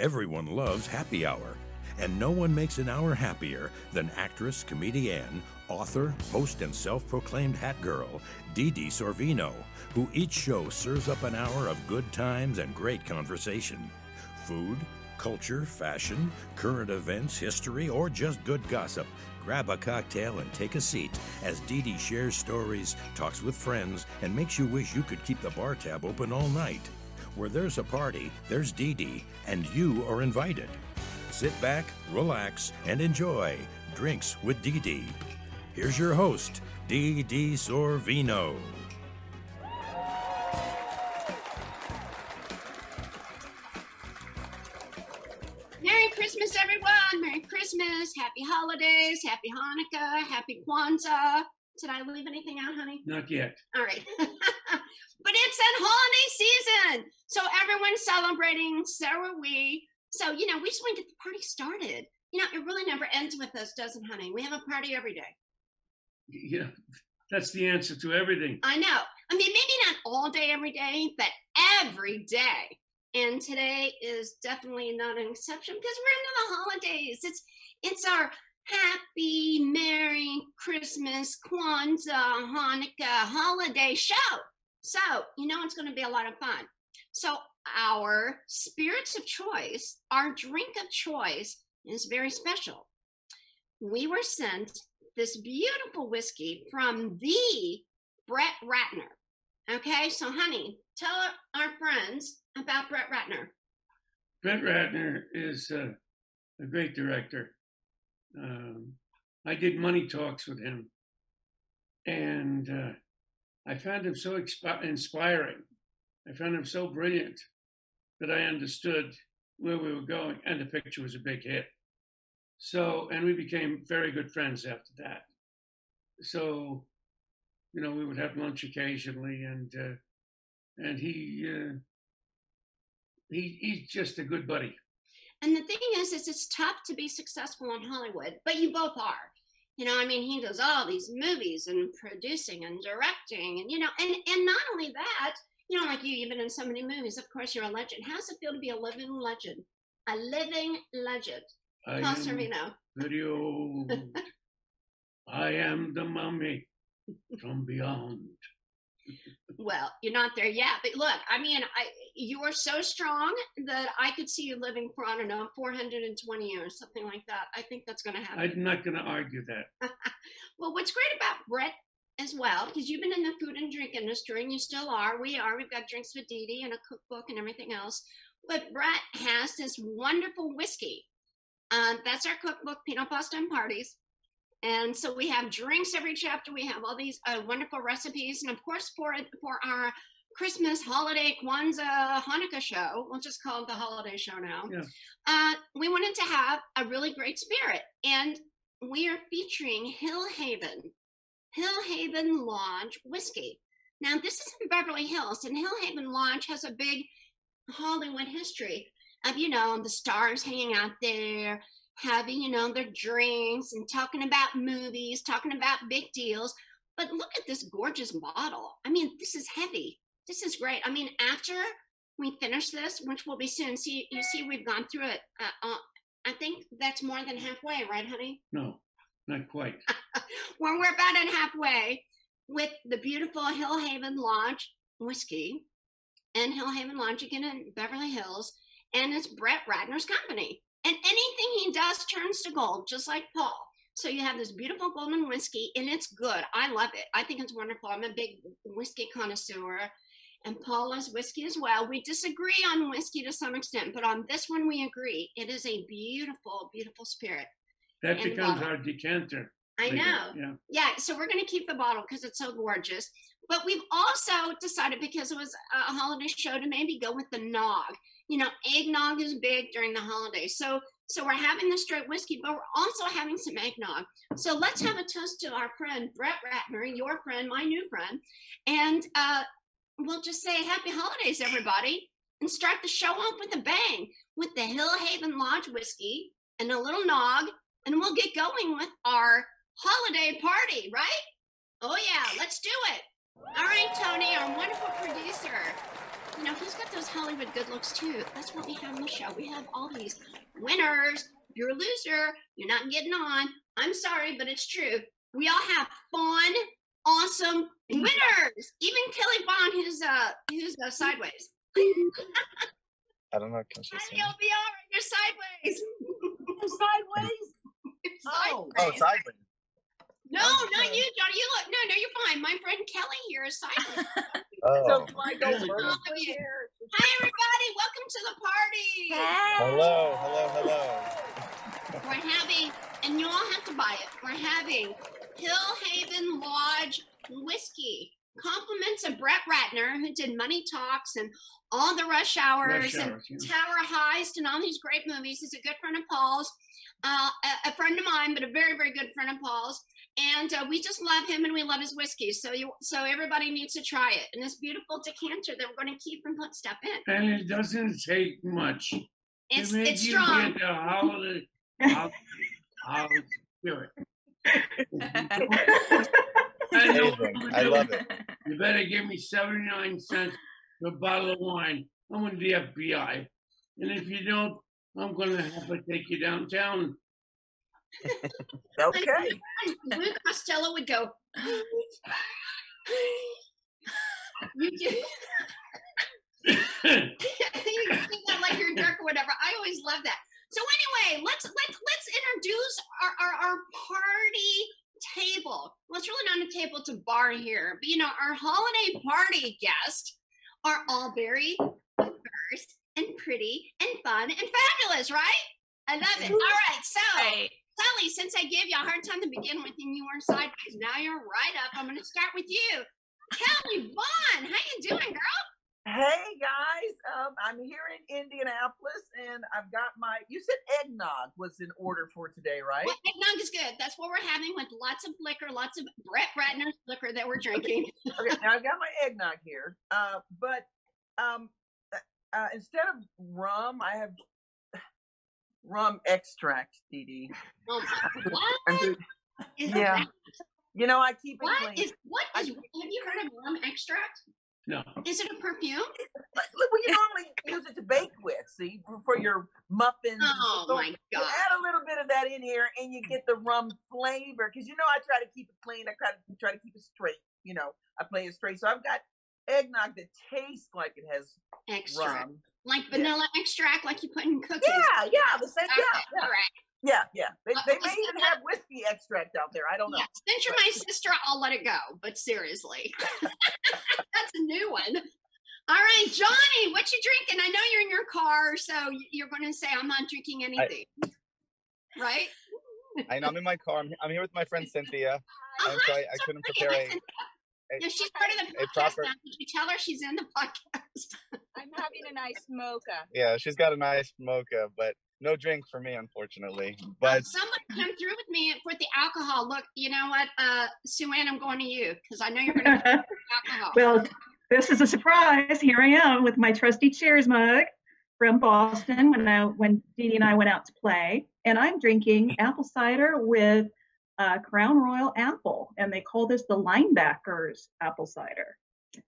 Everyone loves happy hour, and no one makes an hour happier than actress, comedienne, author, host, and self proclaimed hat girl, Dee Dee Sorvino, who each show serves up an hour of good times and great conversation. Food, culture, fashion, current events, history, or just good gossip. Grab a cocktail and take a seat as Dee Dee shares stories, talks with friends, and makes you wish you could keep the bar tab open all night. Where there's a party, there's Dee Dee, and you are invited. Sit back, relax, and enjoy Drinks with Dee Dee. Here's your host, Dee Dee Sorvino. Merry Christmas, everyone! Merry Christmas, Happy Holidays, Happy Hanukkah, Happy Kwanzaa. Did I leave anything out, honey? Not yet. All right. but it's that holiday season. So everyone's celebrating. So are we. So, you know, we just want to get the party started. You know, it really never ends with us, doesn't honey? We have a party every day. Yeah, that's the answer to everything. I know. I mean, maybe not all day, every day, but every day. And today is definitely not an exception because we're into the holidays. It's it's our happy, merry Christmas, Kwanzaa, Hanukkah holiday show. So you know it's going to be a lot of fun. So our spirits of choice, our drink of choice is very special. We were sent this beautiful whiskey from the Brett Ratner. Okay, so honey, tell our friends about Brett Ratner. Brett Ratner is uh, a great director. Um, I did money talks with him, and uh, I found him so inspiring. I found him so brilliant that I understood where we were going, and the picture was a big hit. So, and we became very good friends after that. So, you know, we would have lunch occasionally, and uh, and he uh, he he's just a good buddy. And the thing is, is it's tough to be successful in Hollywood, but you both are. You know, I mean, he does all these movies and producing and directing, and you know, and and not only that, you know, like you, you've been in so many movies. Of course, you're a legend. How does it feel to be a living legend? A living legend. I Paul am Sorvino. very. I am the mummy from beyond. Well, you're not there yet, but look, I mean, I you are so strong that I could see you living for I don't know 420 years, something like that. I think that's going to happen. I'm not going to argue that. well, what's great about Brett as well, because you've been in the food and drink industry, and you still are. We are. We've got drinks with Dee Dee and a cookbook and everything else. But Brett has this wonderful whiskey. Um, that's our cookbook, Pinot Pasta and Parties. And so we have drinks every chapter. We have all these uh, wonderful recipes, and of course, for for our Christmas, holiday, Kwanzaa, Hanukkah show, we'll just call it the holiday show now. Yeah. Uh, we wanted to have a really great spirit, and we are featuring Hill Haven, Hill Haven Lodge whiskey. Now, this is in Beverly Hills, and Hill Haven Lodge has a big Hollywood history of, you know, the stars hanging out there, having, you know, their drinks and talking about movies, talking about big deals. But look at this gorgeous bottle. I mean, this is heavy. This is great. I mean, after we finish this, which will be soon, see, you see, we've gone through it. Uh, uh, I think that's more than halfway, right, honey? No, not quite. well, we're about in halfway with the beautiful Hill Haven Lodge whiskey and Hill Haven Lodge again in Beverly Hills. and it's Brett Ratner's company. And anything he does turns to gold, just like Paul. So you have this beautiful golden whiskey, and it's good. I love it. I think it's wonderful. I'm a big whiskey connoisseur, and Paul loves whiskey as well. We disagree on whiskey to some extent, but on this one we agree. It is a beautiful, beautiful spirit. That And becomes love. our decanter. I know. Yeah. Yeah, so we're going to keep the bottle because it's so gorgeous. But we've also decided because it was a holiday show to maybe go with the nog. You know, eggnog is big during the holidays. So so we're having the straight whiskey, but we're also having some eggnog. So let's have a toast to our friend Brett Ratner, your friend, my new friend, and uh, we'll just say happy holidays, everybody, and start the show off with a bang with the Hill Haven Lodge whiskey and a little nog, and we'll get going with our holiday party, right? Oh yeah, let's do it. All right, Tony, our wonderful producer. You know, he's got those Hollywood good looks too. That's what we have on the show. We have all these winners. You're a loser, you're not getting on. I'm sorry, but it's true. We all have fun, awesome winners. Even Kelly Bond, who's uh who's uh, sideways. I don't know. Can she Hi, sing? LBR, you're sideways. sideways. You're Oh. Oh, sideways. Sideways. No, not you, Johnny. You look. No, no, you're fine. My friend Kelly here is sideways. Oh. So do I go Really? of you. Hi, everybody. Welcome to the party. Hello, hello, hello. We're having, and you all have to buy it. We're having Hill Haven Lodge whiskey. Compliments of Brett Ratner, who did Money Talks and all the Rush Hours Rush and yeah. Tower Heist and all these great movies. He's a good friend of Paul's, uh, a, a friend of mine, but a very, very good friend of Paul's. And uh, we just love him and we love his whiskey. So you, so everybody needs to try it. And this beautiful decanter that we're going to keep and put stuff in. And it doesn't take much. It's make it's you strong. Get the holiday, holiday, holiday spirit. I know Amazing. what I love it. You better give me 79 cents for a bottle of wine. I'm with the FBI. And if you don't, I'm going to have to take you downtown. Okay. Lou Costello would go. you do. you do that like you're drunk or whatever. I always love that. So anyway, let's let's let's introduce our, our, our party table. Well, it's really not a table; it's a bar here. But you know, our holiday party guests are all very diverse and pretty and fun and fabulous, right? I love it. All right, so Sally, since I gave you a hard time to begin with and you were sideways, now you're right up. I'm going to start with you. Kelly Vaughn, how you doing, girl? Hey guys, um, I'm here in Indianapolis, and I've got my. You said eggnog was in order for today, right? Well, eggnog is good. That's what we're having with lots of liquor, lots of Brett Ratner's liquor that we're drinking. okay, now I've got my eggnog here, uh, but um, uh, instead of rum, I have rum extract, Dee Dee. Oh what yeah. that? You know, I keep it What clean. is what is? Have you heard of rum extract? No. Is it a perfume? Like, well, you normally use it to bake with, see, for- for your muffins. and Oh so my You god! add a little bit of that in here, and you get the rum flavor. Because you know, I try to keep it clean. I try to try to keep it straight. You know, I play it straight. So I've got eggnog that tastes like it has Extract, rum. like Yeah. vanilla extract, like you put in cookies. Yeah, yeah, the same. Okay, Yeah, yeah, all right. yeah, yeah. They, Uh, they may even that- have whiskey extract out there. I don't know. Yeah, since you're my sister, I'll let it go. But seriously, that's a new one. All right, Johnny, what you drinking? I know you're in your car, so you're going to say I'm not drinking anything, right? I know I'm in my car. I'm, I'm here with my friend Cynthia, Oh, and so hi, I, I couldn't prepare Hi, a, Cynthia. a, she's part of the podcast proper. now. Did you tell her she's in the podcast? I'm having a nice mocha. Yeah, she's got a nice mocha, but no drink for me, unfortunately. But someone come through with me for the alcohol. Look, you know what, uh, Sue Ann, I'm going to you because I know you're going to have alcohol. well, this is a surprise. Here I am with my trusty Cheers mug from Boston when I when Dee Dee and I went out to play, and I'm drinking apple cider with uh, Crown Royal apple, and they call this the linebackers apple cider.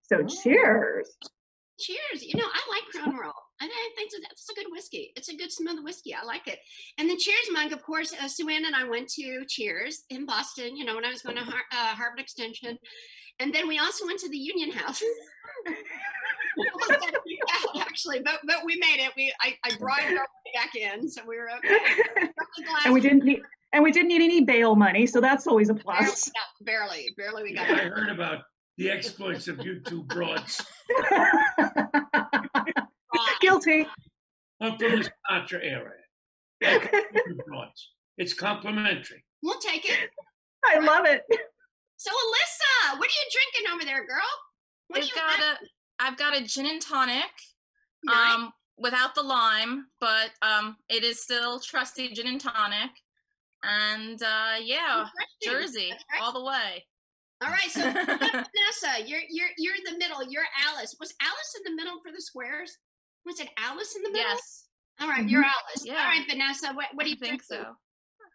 So Oh. cheers. Cheers. You know, I like Crown Royal. I, think that's a good whiskey. It's a good smooth whiskey. I like it. And the Cheers mug, of course, uh, Sue Ann and I went to Cheers in Boston, you know, when I was going to Har- uh, Harvard Extension. And then we also went to the Union House. Almost got kicked out. actually, but but we made it. We I, I bribed our back in, so we were okay. and we didn't need and we didn't need any bail money, so that's always a plus. Barely, barely, barely we got. I heard about the exploits of you two broads. Guilty. I'm from the Sinatra area. broads. It's complimentary. We'll take it. I love it. So Alyssa, what are you drinking over there, girl? What do I've you got have? a I've got a gin and tonic. Nice. Um without the lime, but um it is still trusty gin and tonic. And uh yeah, Jersey right. all the way. All right, so Vanessa, you're you're you're in the middle. You're Alice. Was Alice in the middle for the squares? Was it Alice in the middle? Yes. All right, you're Alice. Yeah. All right, Vanessa. What what do you I think drinking? so.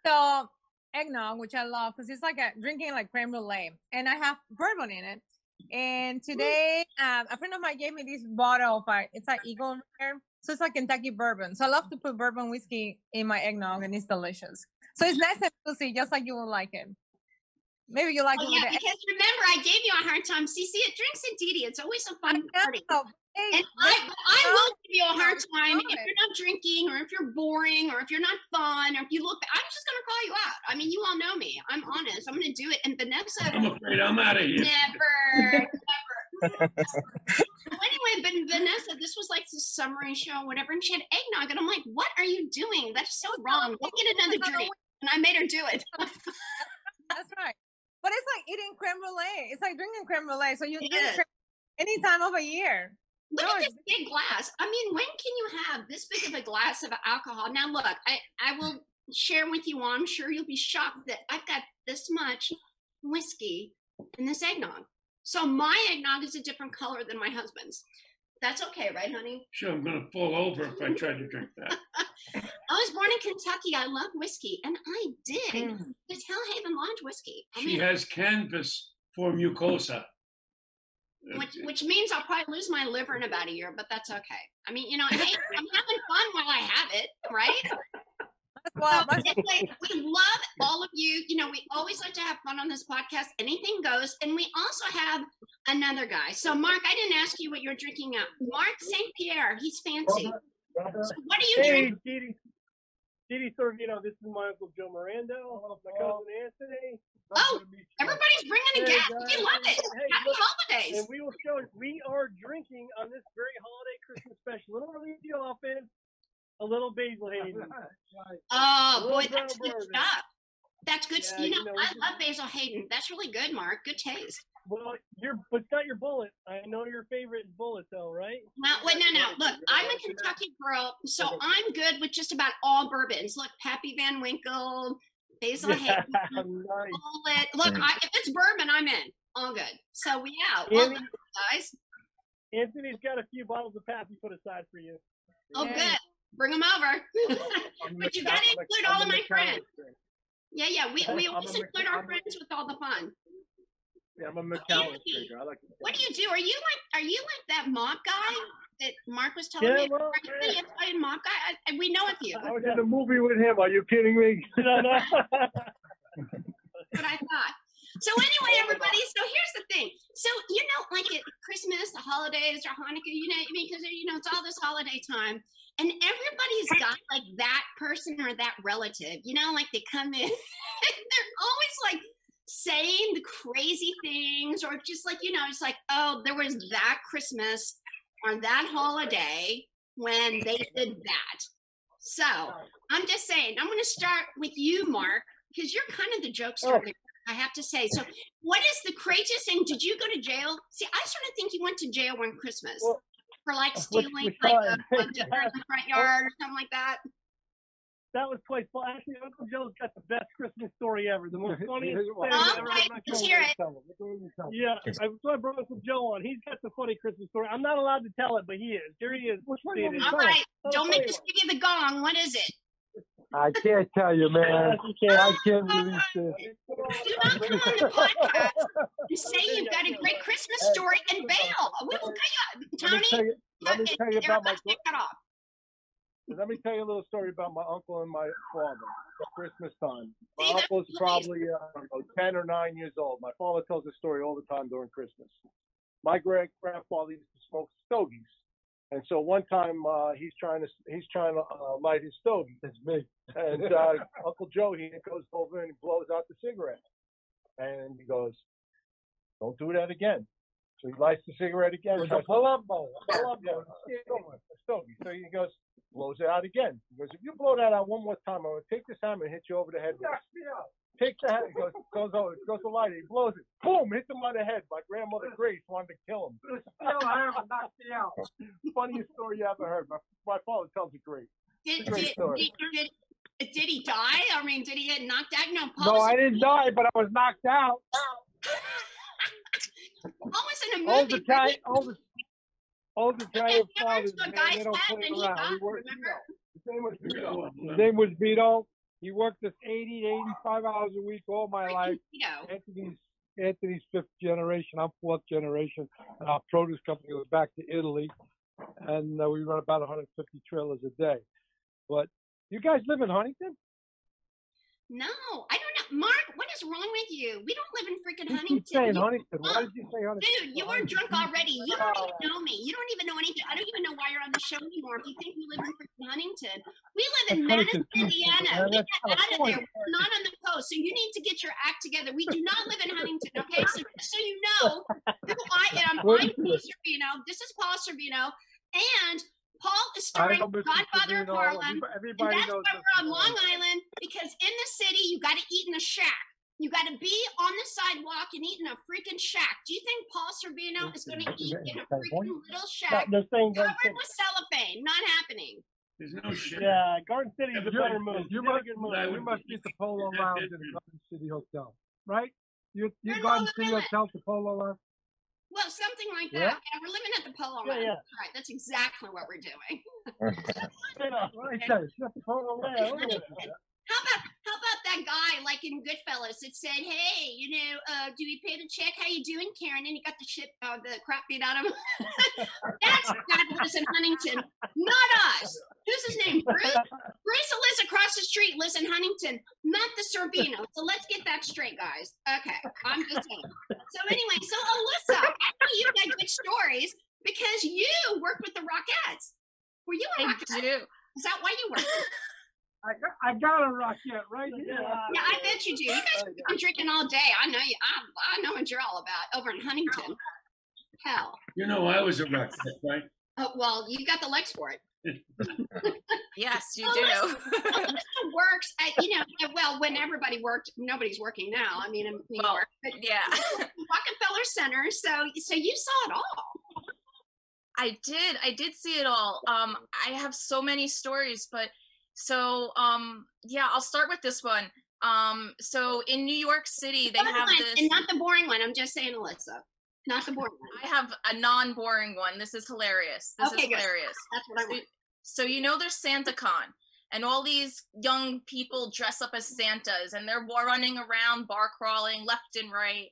So eggnog, which I love because it's like a drinking like creme brulee, and I have bourbon in it. And today, um, a friend of mine gave me this bottle of uh, it's like Eagle Rare, so it's like Kentucky bourbon. So I love to put bourbon whiskey in my eggnog, and it's delicious. So it's nice and juicy, just like you will like it. Maybe you like Oh, it yeah, with the because remember I gave you a hard time. See, see, it drinks and Dee Dee. It's always a fun party. Hey, And I, I will give you a hard time if you're not drinking or if you're boring or if you're not fun or if you look. I'm just gonna call you out. I mean, you all know me. I'm honest. I'm gonna do it. And Vanessa, I'm afraid I'm out of here. never, never. so anyway, but Vanessa, this was like the summary show, whatever, and she had eggnog, and I'm like, what are you doing? That's so wrong. Go get another drink. And I made her do it. That's right. But it's like eating creme brulee. It's like drinking creme brulee. So you It drink creme any time of a year. Look No, at this big glass. I mean, when can you have this big of a glass of alcohol? Now, look, I, I will share with you all. I'm sure you'll be shocked that I've got this much whiskey in this eggnog. So my eggnog is a different color than my husband's. That's okay, right, honey? Sure, I'm going to fall over if I try to drink that. I was born in Kentucky. I love whiskey, and I dig Mm. the Hill Haven Lodge whiskey. I She mean, has canvas for mucosa. which, which means I'll probably lose my liver in about a year, but that's okay. I mean, you know, hey, I'm having fun while I have it, right? Well, So anyway, we love all of you. You know, we always like to have fun on this podcast. Anything goes. And we also have another guy. So, Mark, I didn't ask you what you're drinking up. Mark St. Pierre, he's fancy. So what are you Hey, drinking? Dee Dee. Didi Sorvino, this is my Uncle Joe Mirando, my oh. cousin Anthony. Oh, everybody's bringing a Hey, guest. guys. We love it. Hey, Happy look, holidays. And we will show we are drinking on this very holiday Christmas special. Little Relief often, a little Basil Hayden. Oh, boy, that's good bourbon. stuff. That's good. Yeah, you you know, know, I we love Basil Hayden. That's really good, Mark. Good taste. Well, you're, but it's not your Bulleit. I know your favorite is Bulleit though, right? Well, wait, no, no. Look, I'm a Kentucky girl, so I'm good with just about all bourbons. Look, Pappy Van Winkle, Basil Hayden, nice. Bulleit. Look, I, if it's bourbon, I'm in. All good. So we out. Well, Anthony, guys. Anthony's got a few bottles of Pappy put aside for you. Oh, good. Bring them over. but you got to include all of my friends. Yeah, yeah. We, we always include our friends with all the fun. Yeah, I'm a McAllen. I like What do you do? Are you like are you like that mop guy that Mark was telling Yeah, me? well, Are you the Italian mop guy? I, I- we know of you. I was in a movie with him. Are you kidding me? no, no. what I thought. So anyway, everybody. So here's the thing. So you know, like at Christmas, the holidays, or Hanukkah, you know, because you know it's all this holiday time, and everybody's got like that person or that relative. You know, like they come in, and they're always like saying the crazy things, or just like you know, it's like, oh, there was that Christmas or that holiday when they did that. So I'm just saying, I'm going to start with you, Mark, because you're kind of the jokester. Oh. Oh. there, I have to say. So, what is the craziest thing? Did you go to jail? See, I sort of think you went to jail one Christmas Well, for like stealing which like a, time? a dinner in the front oh. yard or something like that. That was quite fun. Actually, Uncle Joe's got the best Christmas story ever. The most funniest thing Okay, ever. I'm not let's hear it. Yeah, I, so I brought Uncle Joe on. He's got the funny Christmas story. I'm not allowed to tell it, but he is. Here he is. Which one All right, don't make us give you the gong. What is it? I can't tell you, man. I can't release this. Do not come on the podcast and say you've got a great Christmas story and bail. We will cut you. Let me tell Tony, you, let me tell you about my. about to off. Let me tell you a little story about my uncle and my father. At Christmas time. My See, that's uncle's probably uh, know, ten or nine years old. My father tells the story all the time during Christmas. My great grandfather used to smoke stogies. And so one time uh, he's trying to he's trying to uh, light his stogie. That's me. And uh, Uncle Joe he goes over and blows out the cigarette, and he goes, "Don't do that again." So he lights the cigarette again. Tries a Palumbo, a Palumbo. a stogie. So he goes, blows it out again. He goes, if you blow that out one more time, I'm gonna take this hammer and hit you over the head. with. Knock me out. Take the hammer. He goes, goes over, goes to light. He blows it. Boom! Hits him on the head. My grandmother Grace wanted to kill him. Still, I haven't knocked me out. Funniest story you ever heard. My, my father tells it great. Did, a great did, story. did, did, did he die? I mean, did he get knocked out? No, No, Paul I didn't die, but I was knocked out. Paul was in a Old movie. Italian, old, old Italian fathers, man, they don't play he around. died, He worked, remember? His name was Vito. his name was Vito. He worked this 80 to 85 hours a week all my life. Anthony's Anthony's fifth generation. I'm fourth generation. And our produce company was back to Italy, and uh, we run about 150 trailers a day. But you guys live in Huntington? No, I don't know. Mark, what is wrong with you? We don't live in freaking Huntington. You- Huntington. Why oh, did you say Huntington? Dude, you were drunk already. You don't even know me. You don't even know anything. I don't even know why you're on the show anymore. If you think we live in freaking Huntington, we live in Madison, Indiana. We got out of there. We're not on the coast, so you need to get your act together. We do not live in Huntington, okay? So just so you know who I am, I'm Paul? Sorvino. This is Paul Sorvino, and Paul is I starring. Godfather of Savino. Harlem. Everybody and that's knows why we're on Long Island because in the city you got to eat in a shack. You got to be on the sidewalk and eat in a freaking shack. Do you think Paul Sorvino is going to eat in a freaking little shack Not the same covered with cellophane? Not happening. There's no shit. Yeah, Garden City is a better move. You Did a must, good move. I you would- must get the Polo Lounge in the Garden City Hotel, right? You, you We're Garden Long City Hotel to Polo Lounge? Well, something like that. Yeah, we're living at the Polo Yeah, yeah. Right, that's exactly what we're doing. Yeah, what I said, it's not the Polo Lounge. Look at that. How about how about that guy like in Goodfellas that said, "Hey, you know, uh, do we pay the check? How you doing, Karen?" And he got the shit, uh, the crap beat out of him. That's fabulous in Huntington, not us. Who's his name? Bruce. Bruce lives across the street lives in Huntington, not the Sorvino. So let's get that straight, guys. Okay, I'm just saying. So anyway, so Alyssa, I know you got good stories because you worked with the Rockettes. Were you a I Rockette? do. Is that why you worked? I got, I got a rocket right here. Yeah, I bet you do. You guys have been drinking all day. I know you. I, I know what you're all about over in Huntington. Hell. You know I was a rocket, right? Oh, well, you got the legs for it. Yes, you do. Alyssa works at, you know, well, when everybody worked, nobody's working now. I mean, in New Well, York. But yeah. Rockefeller Center. So, so you saw it all. I did. I did see it all. Um, I have so many stories, but so um, yeah, I'll start with this one. Um, so in New York City, they Fun have one, this. And not the boring one. I'm just saying, Alyssa. Not the boring one. I have a non-boring one. This is hilarious. This Okay, is good. hilarious. That's what I So, want. so you know there's SantaCon, and all these young people dress up as Santas, and they're running around, bar crawling left and right.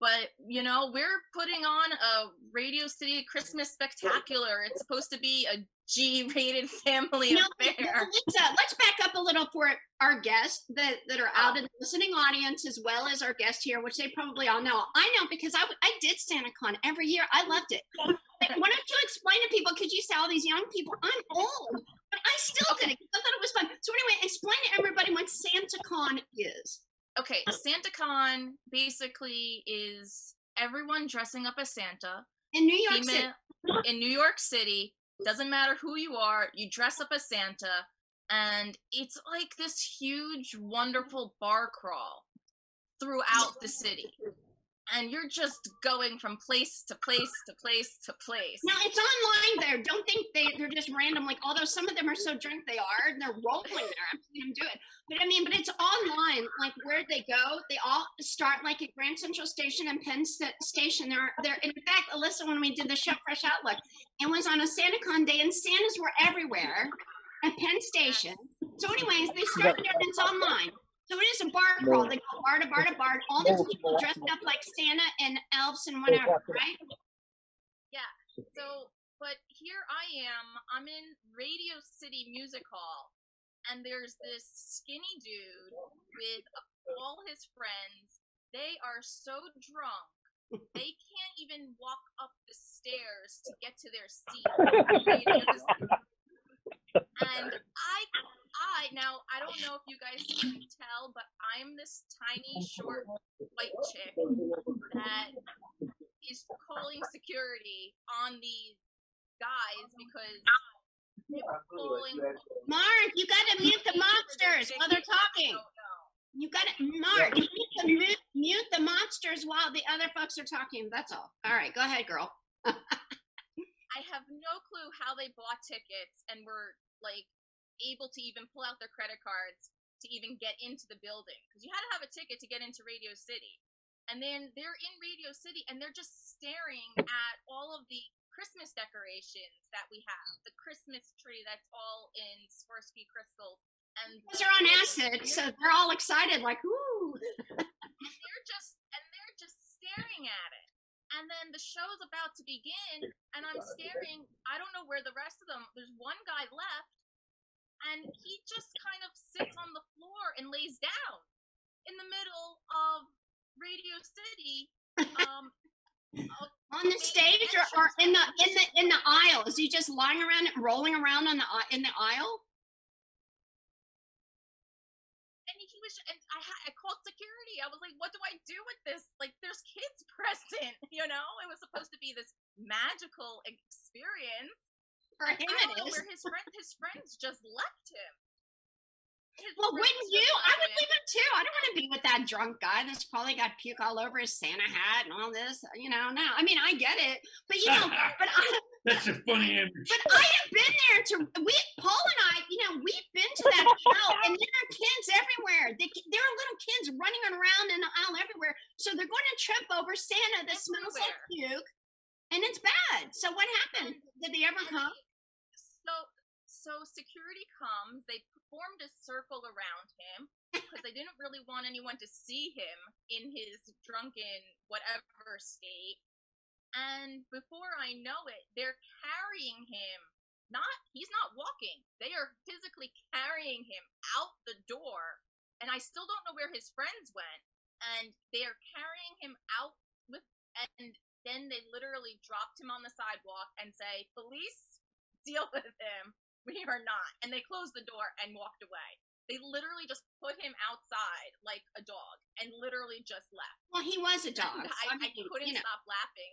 But you know we're putting on a Radio City Christmas spectacular. It's supposed to be a G-rated family No, affair. Lisa, let's back up a little for our guests that, that are out oh. in the listening audience as well as our guest here, which they probably all know. I know because I, I did SantaCon every year. I loved it. Like, Why don't you explain to people? Because you say all these young people, I'm old, but I still did it. I thought it was fun. So anyway, explain to everybody what SantaCon is. Okay, SantaCon basically is everyone dressing up as Santa. In New York City. In New York City, doesn't matter who you are, you dress up as Santa, and it's like this huge, wonderful bar crawl throughout the city. And you're just going from place to place to place to place. Now it's online there. Don't think they, they're just random. Like, although some of them are so drunk they are, and they're rolling there. I'm seen them do it. But I mean, but it's online. Like where they go, they all start like at Grand Central Station and Penn Sta- Station. They're there. In fact, Alyssa, when we did the show Fresh Outlook, it was on a SantaCon day, and Santas were everywhere at Penn Station. So, anyways, they started there, and it's online. So it is a bar crawl. They go bar to bar to bar. All these people dressed up like Santa and elves and oh, whatever, right? Yeah. So, but here I am. I'm in Radio City Music Hall, and there's this skinny dude with all his friends. They are so drunk they can't even walk up the stairs to get to their seat. And I, I now I don't know if you guys can tell, but I'm this tiny, short, white chick that is calling security on these guys because calling. Mark, you gotta mute the monsters while they're talking. You gotta, Mark, you need to mute, mute the monsters while the other folks are talking. That's all. All right, go ahead, girl. I have no clue how they bought tickets and were like able to even pull out their credit cards to even get into the building because you had to have a ticket to get into Radio City. And then they're in Radio City and they're just staring at all of the Christmas decorations that we have. The Christmas tree that's all in Swarovski crystals. And Because they're on acid, so they're all excited, like, ooh. and they're just and they're just staring at it. And then the show's about to begin, and I'm staring. I don't know where the rest of them. There's one guy left, and he just kind of sits on the floor and lays down in the middle of Radio City. Um, on the stage or, or in the in the in the aisle? Is he just lying around, rolling around on the in the aisle? Was and I, ha- I called security. I was like what do i do with this? Like there's kids present you know? It was supposed to be this magical experience. For him I don't know where his friend his friends just left him Well, wouldn't you? I would leave him too. I don't want to be with that drunk guy that's probably got puke all over his Santa hat and all this. You know, no. I mean, I get it, but you know, but I, That's a funny image. but I have been there to. We Paul and I, you know, we've been to that show, and there are kids everywhere. They, there are little kids running around in the aisle everywhere. So they're going to trip over Santa that smells like puke, and it's bad. So what happened? Did they ever come? So security comes they formed a circle around him because they didn't really want anyone to see him in his drunken whatever state. And before i know it they're carrying him. Not he's not walking. They are physically carrying him out the door. And i still don't know where his friends went. And they are carrying him out with and then they literally dropped him on the sidewalk and say police deal with him we are not and they closed the door and walked away they literally just put him outside like a dog and literally just left Well, he was a dog. I, I mean, I couldn't you know, stop laughing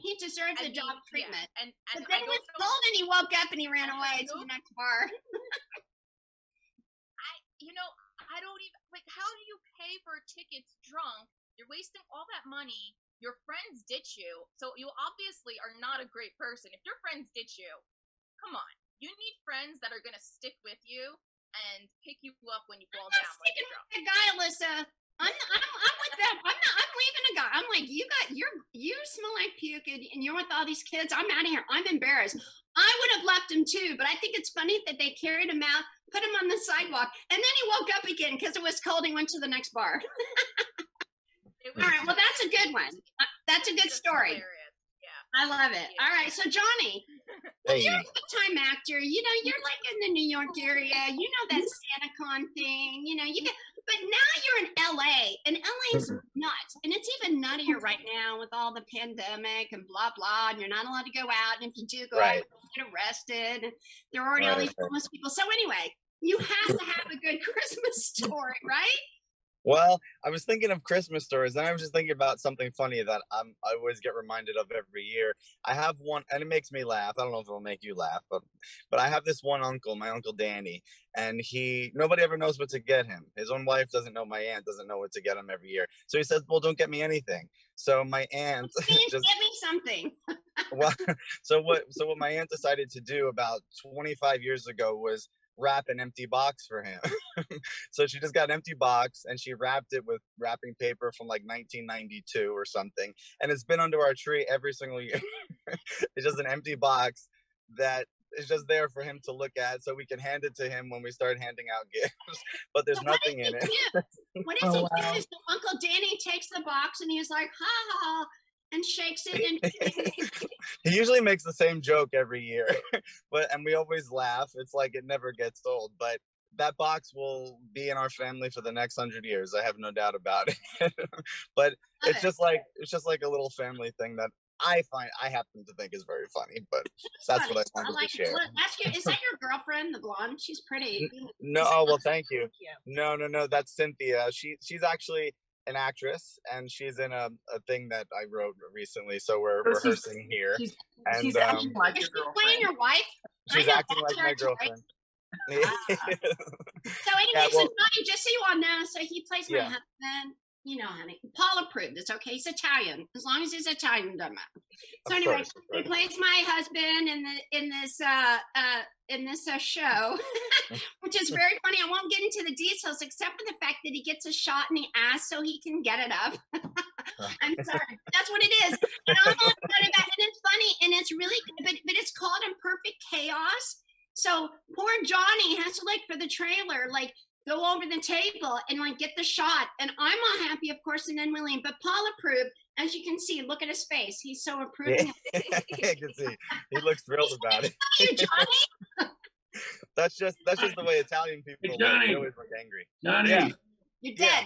he deserved the dog he- yeah, treatment. and and But then he was know- cold and he woke up and he ran away to the next bar. I, you know, I don't even like. How do you pay for tickets drunk? You're wasting all that money. Your friends ditch you, so you obviously are not a great person. If your friends ditch you, come on. You need friends that are gonna stick with you and pick you up when you fall down. Like Sticking you're with the guy, Alyssa. I'm, I'm, I'm with them. I'm not. I'm leaving a guy. I'm like, you got you're you smell like puke, and, and you're with all these kids. I'm out of here. I'm embarrassed. I would have left him too, but I think it's funny that they carried him out, put him on the sidewalk, and then he woke up again because it was cold. He went to the next bar. All right. Well, that's a good one. Uh, That's a good story. I love it. All right. So Johnny, Hey. you're a good-time actor. You know, you're like in the New York area. You know that SantaCon thing. You know, you get. But now you're in LA, and LA is mm-hmm. nuts, and it's even nuttier right now with all the pandemic and blah blah. And you're not allowed to go out, and if you do go Right. out, you get arrested. And there are already all these homeless people. So anyway, you have to have a good Christmas story, right? Well, I was thinking of Christmas stories, and I was just thinking about something funny that I'm, I always get reminded of every year. I have one, and it makes me laugh. I don't know if it'll make you laugh, but but I have this one uncle, my uncle Danny, and he nobody ever knows what to get him. His own wife doesn't know. My aunt doesn't know what to get him every year. So he says, "Well, don't get me anything." So my aunt just get me something. well, so what so what my aunt decided to do about 25 years ago was wrap an empty box for him. so she just got an empty box and she wrapped it with wrapping paper from like 1992 or something and it's been under our tree every single year. it's just an empty box that is just there for him to look at so we can hand it to him when we start handing out gifts. But there's nothing in it. What does Oh, he wow. do? So Uncle Danny takes the box and he's like, ha ha, ha, and shakes it and he usually makes the same joke every year but and we always laugh it's like it never gets old but that box will be in our family for the next hundred years. I have no doubt about it. but it's just like it's just like a little family thing that I find I happen to think is very funny. But that's funny. what I wanted like to share. Look, ask your, is that your girlfriend, the blonde? She's pretty. No, oh well, thank you. No, no, no. That's Cynthia. She she's actually an actress, and she's in a, a thing that I wrote recently. So we're So she's- rehearsing here, she's- and she's um, acting like your she girlfriend. playing your wife? She's acting like my her choice. girlfriend. So anyway, Yeah, so well- Johnny, just so you all know, so he plays my Yeah. husband. You know, honey. Paul approved. It's okay. He's Italian. As long as he's Italian, doesn't matter. So Of anyway, he plays my husband in the in this uh uh in this uh, show, which is very funny. I won't get into the details except for the fact that he gets a shot in the ass so he can get it up. I'm sorry. That's what it is. And I'm all about it. And it's funny and it's really good, but but it's called Imperfect Chaos. So poor Johnny has to like for the trailer, like go over the table and like get the shot. And I'm all happy, of course, and then William, but Paul approved. As you can see, look at his face. He's so Yeah, approving. I can see he looks thrilled about it. you, Johnny. That's just that's just the way Italian people look. Johnny. Always look angry. Johnny, Yeah. You're dead.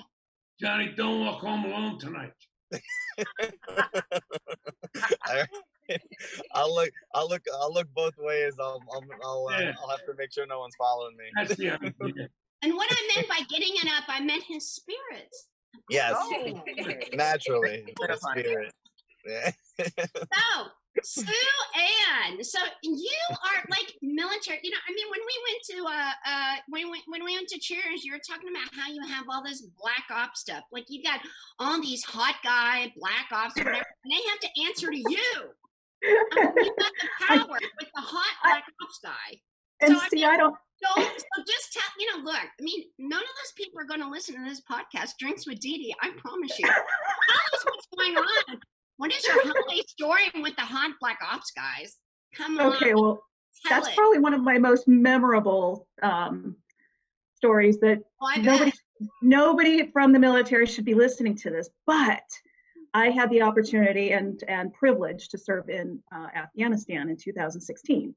Johnny, don't walk home alone tonight. I, I'll look. I'll look. I'll look both ways. I'll. I'll. I'll, uh, Yeah. I'll have to make sure no one's following me. That's the idea. And what I meant by getting it up, I meant his spirits. Yes, Oh. naturally, the Terrifying. spirit. Yeah. So, Sue Ann, so you are like military. You know, I mean, when we went to uh uh when we when we went to Cheers, you were talking about how you have all this black ops stuff. Like you got all these hot guy black ops, whatever, and they have to answer to you. I mean, you got the power with the hot black ops guy. And So, I see, mean, I don't. So, so just tell you know, look. I mean, none of those people are going to listen to this podcast. Drinks with Dee Dee, I promise you. Tell us what's going on. What is your holiday story with the hot black ops guys? Come on. Okay, well, that's it. probably one of my most memorable um, stories that Oh, I bet. nobody nobody from the military should be listening to this but i had the opportunity and and privilege to serve in uh, afghanistan in 2016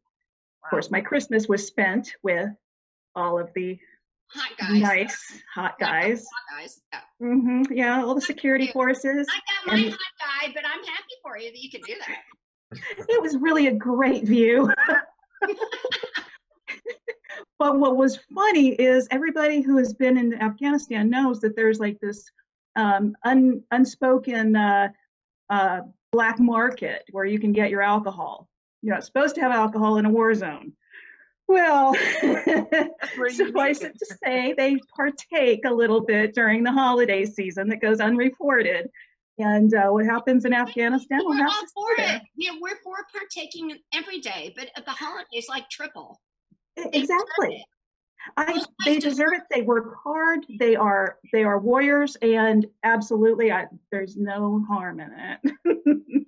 of course my christmas was spent with all of the hot guys. nice hot guys Hot guys. Yeah. hmm yeah all the security forces I got my and hot guy, but I'm happy for you that you could do that. it was really a great view but what was funny is everybody who has been in Afghanistan knows that there's like this um, un, unspoken uh, uh, black market where you can get your alcohol. You're not supposed to have alcohol in a war zone. Well, suffice it to say, they partake a little bit during the holiday season that goes unreported. And uh, what happens in Afghanistan will We're have all to for stay there. it. Yeah, we're for partaking every day, but at the holidays, like triple. They Exactly. I Those they guys deserve it. They work hard. They are they are warriors, and absolutely, I, there's no harm in it.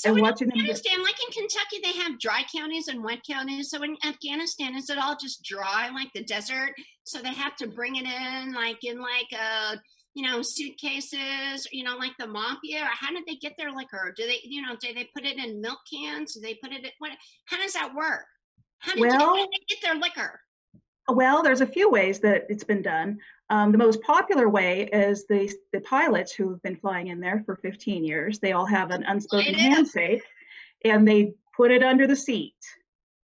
So and in watching them get- Afghanistan, like in Kentucky, they have dry counties and wet counties. So in Afghanistan, is it all just dry, like the desert? So they have to bring it in, like in like a you know, suitcases, you know, like the mafia. Or how did they get their liquor? Do they, you know, do they put it in milk cans? Do they put it? In, what? How does that work? How did, they, how did they get their liquor? Well, there's a few ways that it's been done. Um, the most popular way is the the pilots who have been flying in there for 15 years. They all have an unspoken handshake, and they put it under the seat.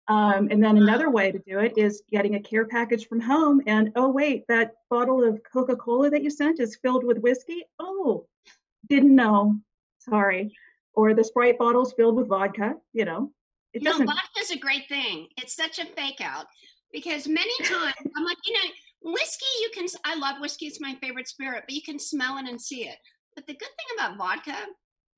Um, and then another way to do it is getting a care package from home. And oh wait, that bottle of Coca-Cola that you sent is filled with whiskey. Oh, didn't know. Sorry. Or the Sprite bottle's filled with vodka. You know, it No, doesn't. vodka's a great thing. It's such a fake out because many times I'm like, you know, whiskey, you can, I love whiskey, it's my favorite spirit, but you can smell it and see it. But the good thing about vodka,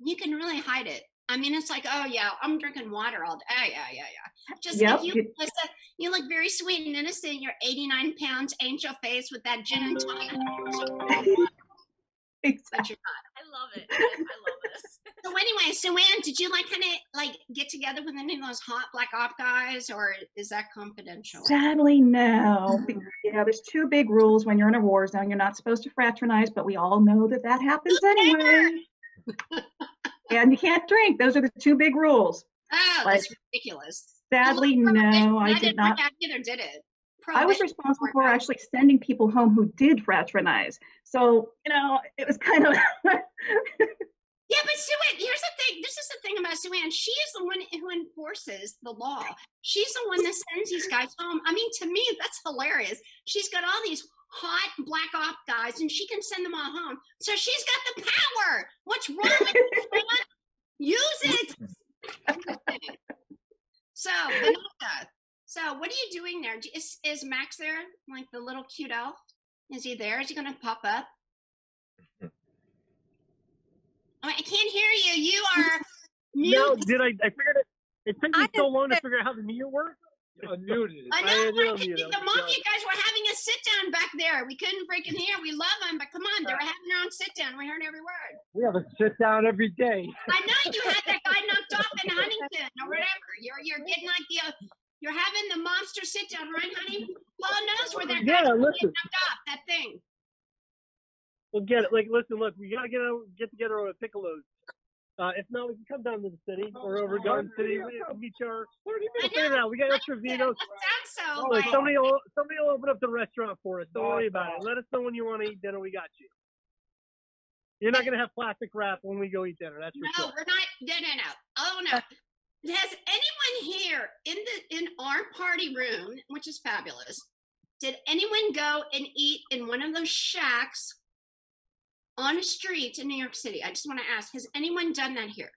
you can really hide it. I mean, it's like, oh yeah, I'm drinking water all day. Yeah, yeah, yeah, yeah. Just Yep, like you, you- Melissa, you look very sweet and innocent. You're 89 pounds, angel face with that gin and tonic. But you're not. I love it. I, I love this. So anyway, so Ann, did you like kind of like get together with any of those hot black op guys, or is that confidential? Sadly, no. Be- You know, there's two big rules when you're in a war zone. You're not supposed to fraternize, but we all know that that happens anyway. and you can't drink. Those are the two big rules. Oh, Like, that's ridiculous. Sadly, no, that I did didn't not. either, did it? I was responsible for actually sending people home who did fraternize. So, you know, it was kind of Yeah, but Sue Ann, here's the thing. This is the thing about Sue Ann. She is the one who enforces the law. She's the one that sends these guys home. I mean, to me, that's hilarious. She's got all these hot black op guys, and she can send them all home. So she's got the power. What's wrong with you, Use it. so, Vanessa, so what are you doing there? Is, is Max there? Like the little cute elf? Is he there? Is he going to pop up? Oh, I can't hear you. You are mute. No, did I? I figured it. It took me so long to figure out how the mute works. Unmuted. Oh, I I know. did we're- unmute it. the mafia guys were having a sit down back there. We couldn't freaking hear. We love them, but come on, they were having their own sit down. We heard every word. We have a sit down every day. I know you had that guy knocked off in Huntington or whatever. You're you're getting like the you're having the monster sit down, right, honey? Paul knows where that Yeah, guy's gonna listen. get knocked off. That thing. We'll get it. Like, listen, look, we gotta get out, get together with Piccolo's. Uh, if not, we can come down to the city or over Garden City. We can meet your. We'll figure it out. We got extra vetoes. Sounds so Oh, like somebody will somebody will open up the restaurant for us. Don't worry about it. Let us know when you want to eat dinner. We got you. You're not gonna have plastic wrap when we go eat dinner. That's for No, sure. we're not. No, no, no. Oh no. Has anyone here in the in our party room, which is fabulous, did anyone go and eat in one of those shacks on a street in New York City? I just want to ask: Has anyone done that here?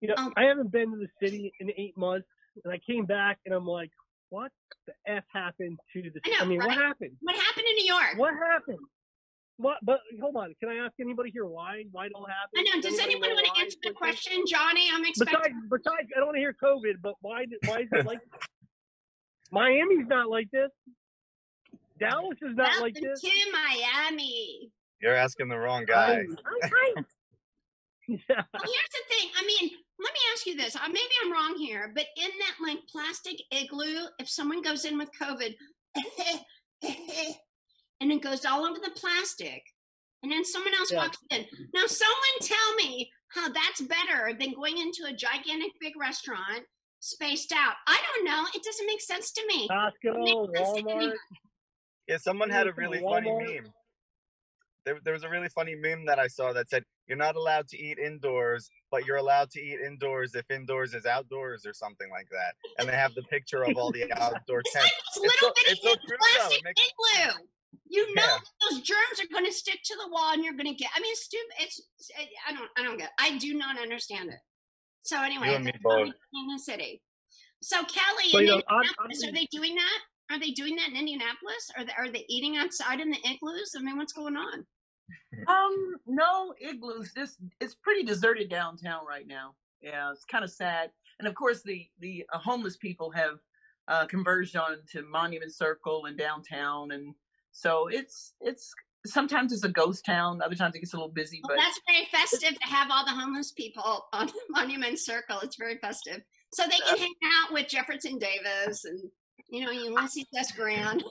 You know, Oh. I haven't been to the city in eight months, and I came back and I'm like, what the f happened to the? I know, I mean, what happened? What happened in New York? What happened? What? But hold on. Can I ask anybody here why? Why it all happened? I know. Does anybody anyone want to why answer the it's like question, Johnny? I'm expecting. Besides, besides, I don't want to hear COVID, but why? Why is it like? Miami's not like this. Dallas is not Welcome like this. to Miami. You're asking the wrong guy. Yeah. Well, here's the thing. I mean, let me ask you this. Uh, Maybe I'm wrong here, but in that like plastic igloo, if someone goes in with COVID and it goes all over the plastic, and then someone else Yeah. walks in. Now, someone tell me how that's better than going into a gigantic big restaurant spaced out. I don't know. It doesn't make sense to me. Costco, Walmart. Yeah, someone had a Ooh, from really funny meme. There, there was a really funny meme that I saw that said, "You're not allowed to eat indoors, but you're allowed to eat indoors if indoors is outdoors or something like that." And they have the picture of all the outdoor It's tents. like those It's little so, bitty it's so true though. plastic It makes, igloo. You know Yeah. those germs are going to stick to the wall, and you're going to get. I mean, it's stupid. It's. I don't. I don't get. I do not understand it. So anyway, and me that's only both. in the city. So Kelly, So, in you know, I'm- Indianapolis, are I'm- they doing that? Are they doing that in Indianapolis? Are they, are they eating outside in the igloos? I mean, what's going on? Um, no igloos. This it's pretty deserted downtown right now. Yeah, it's kind of sad. And of course, the the uh, homeless people have uh, converged on to Monument Circle and downtown, and so it's it's sometimes it's a ghost town. Other times it gets a little busy, Well, but that's very festive to have all the homeless people on Monument Circle. It's very festive, so they can hang out with Jefferson Davis and you know Ulysses S. Grant.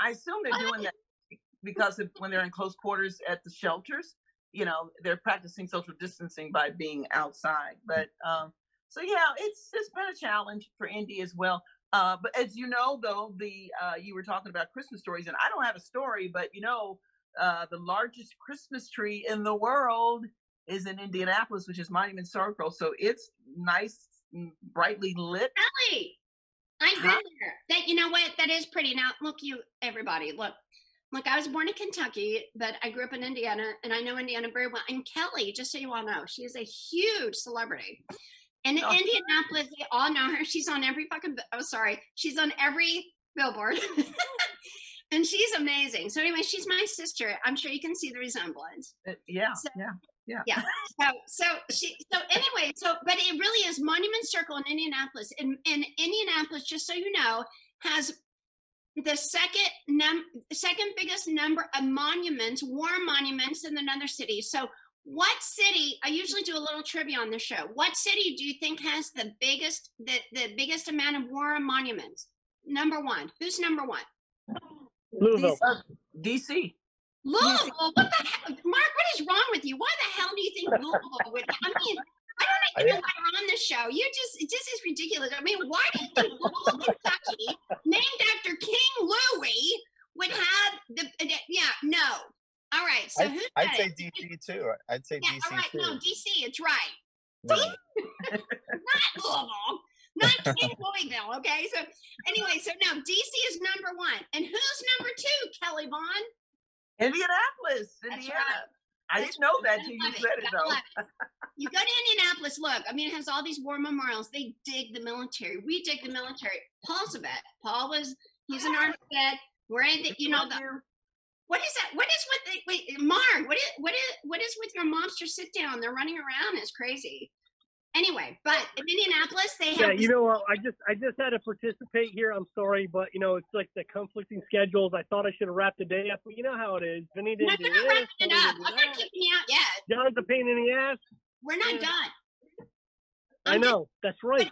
I assume they're doing that because of when they're in close quarters at the shelters. You know, they're practicing social distancing by being outside. But um, so yeah, it's it's been a challenge for Indy as well. Uh, but as you know, though, the uh, you were talking about Christmas stories, and I don't have a story, but you know, uh, the largest Christmas tree in the world is in Indianapolis, which is Monument Circle. So it's nice, brightly lit. Kelly, I've been Huh? there. That you know what? That is pretty. Now look, you everybody, look. Look, I was born in Kentucky, but I grew up in Indiana, and I know Indiana very well. And Kelly, just so you all know, she is a huge celebrity. And in Oh. Indianapolis, they all know her. She's on every fucking. Oh, sorry, she's on every billboard, and she's amazing. So anyway, she's my sister. I'm sure you can see the resemblance. Uh, yeah, So- yeah, yeah. Yeah. So so she so anyway, so but it really is Monument Circle in Indianapolis. And and Indianapolis, just so you know, has the second num second biggest number of monuments, war monuments in another city. So what city I usually do a little trivia on the show. What city do you think has the biggest the, the biggest amount of war monuments? Number one. Who's number one? Louisville. DC. Louisville. What the hell? Mark, what is wrong with you? Why the hell do you think Louisville would? I mean, I I don't even know why you're on the show. You just it just is ridiculous. I mean, why do you think Louisville, Kentucky, named after King Louis, would have the? uh, Yeah, no. All right. So I'd, who's I'd that? say DC too. I'd say Yeah, DC all right. too. No, DC. It's right. No. not Louisville, not King Louisville. Okay. So anyway, so now DC is number one, and who's number two? Kelly Vaughn. Indianapolis, That's Indiana. right. I didn't know that till you Love it. said it though. it. You go to Indianapolis, look, I mean, it has all these war memorials. They dig the military. We dig the military. Paul's a vet. Paul was, he's an army vet. We're in the, you know, the, what is that? What is with the, wait, Mark, what is, what is, what is with your monster sit down? They're running around. It's crazy. Anyway, but in Indianapolis, they have, Yeah, you know what? I just I just had to participate here. I'm sorry, but you know it's like the conflicting schedules. I thought I should have wrapped the day up, but you know how it is. Vinny no, didn't do you're not this. wrapping it up. I'm not kicking you out yet. John's a pain in the ass. We're not Yeah. done. I know. That's right.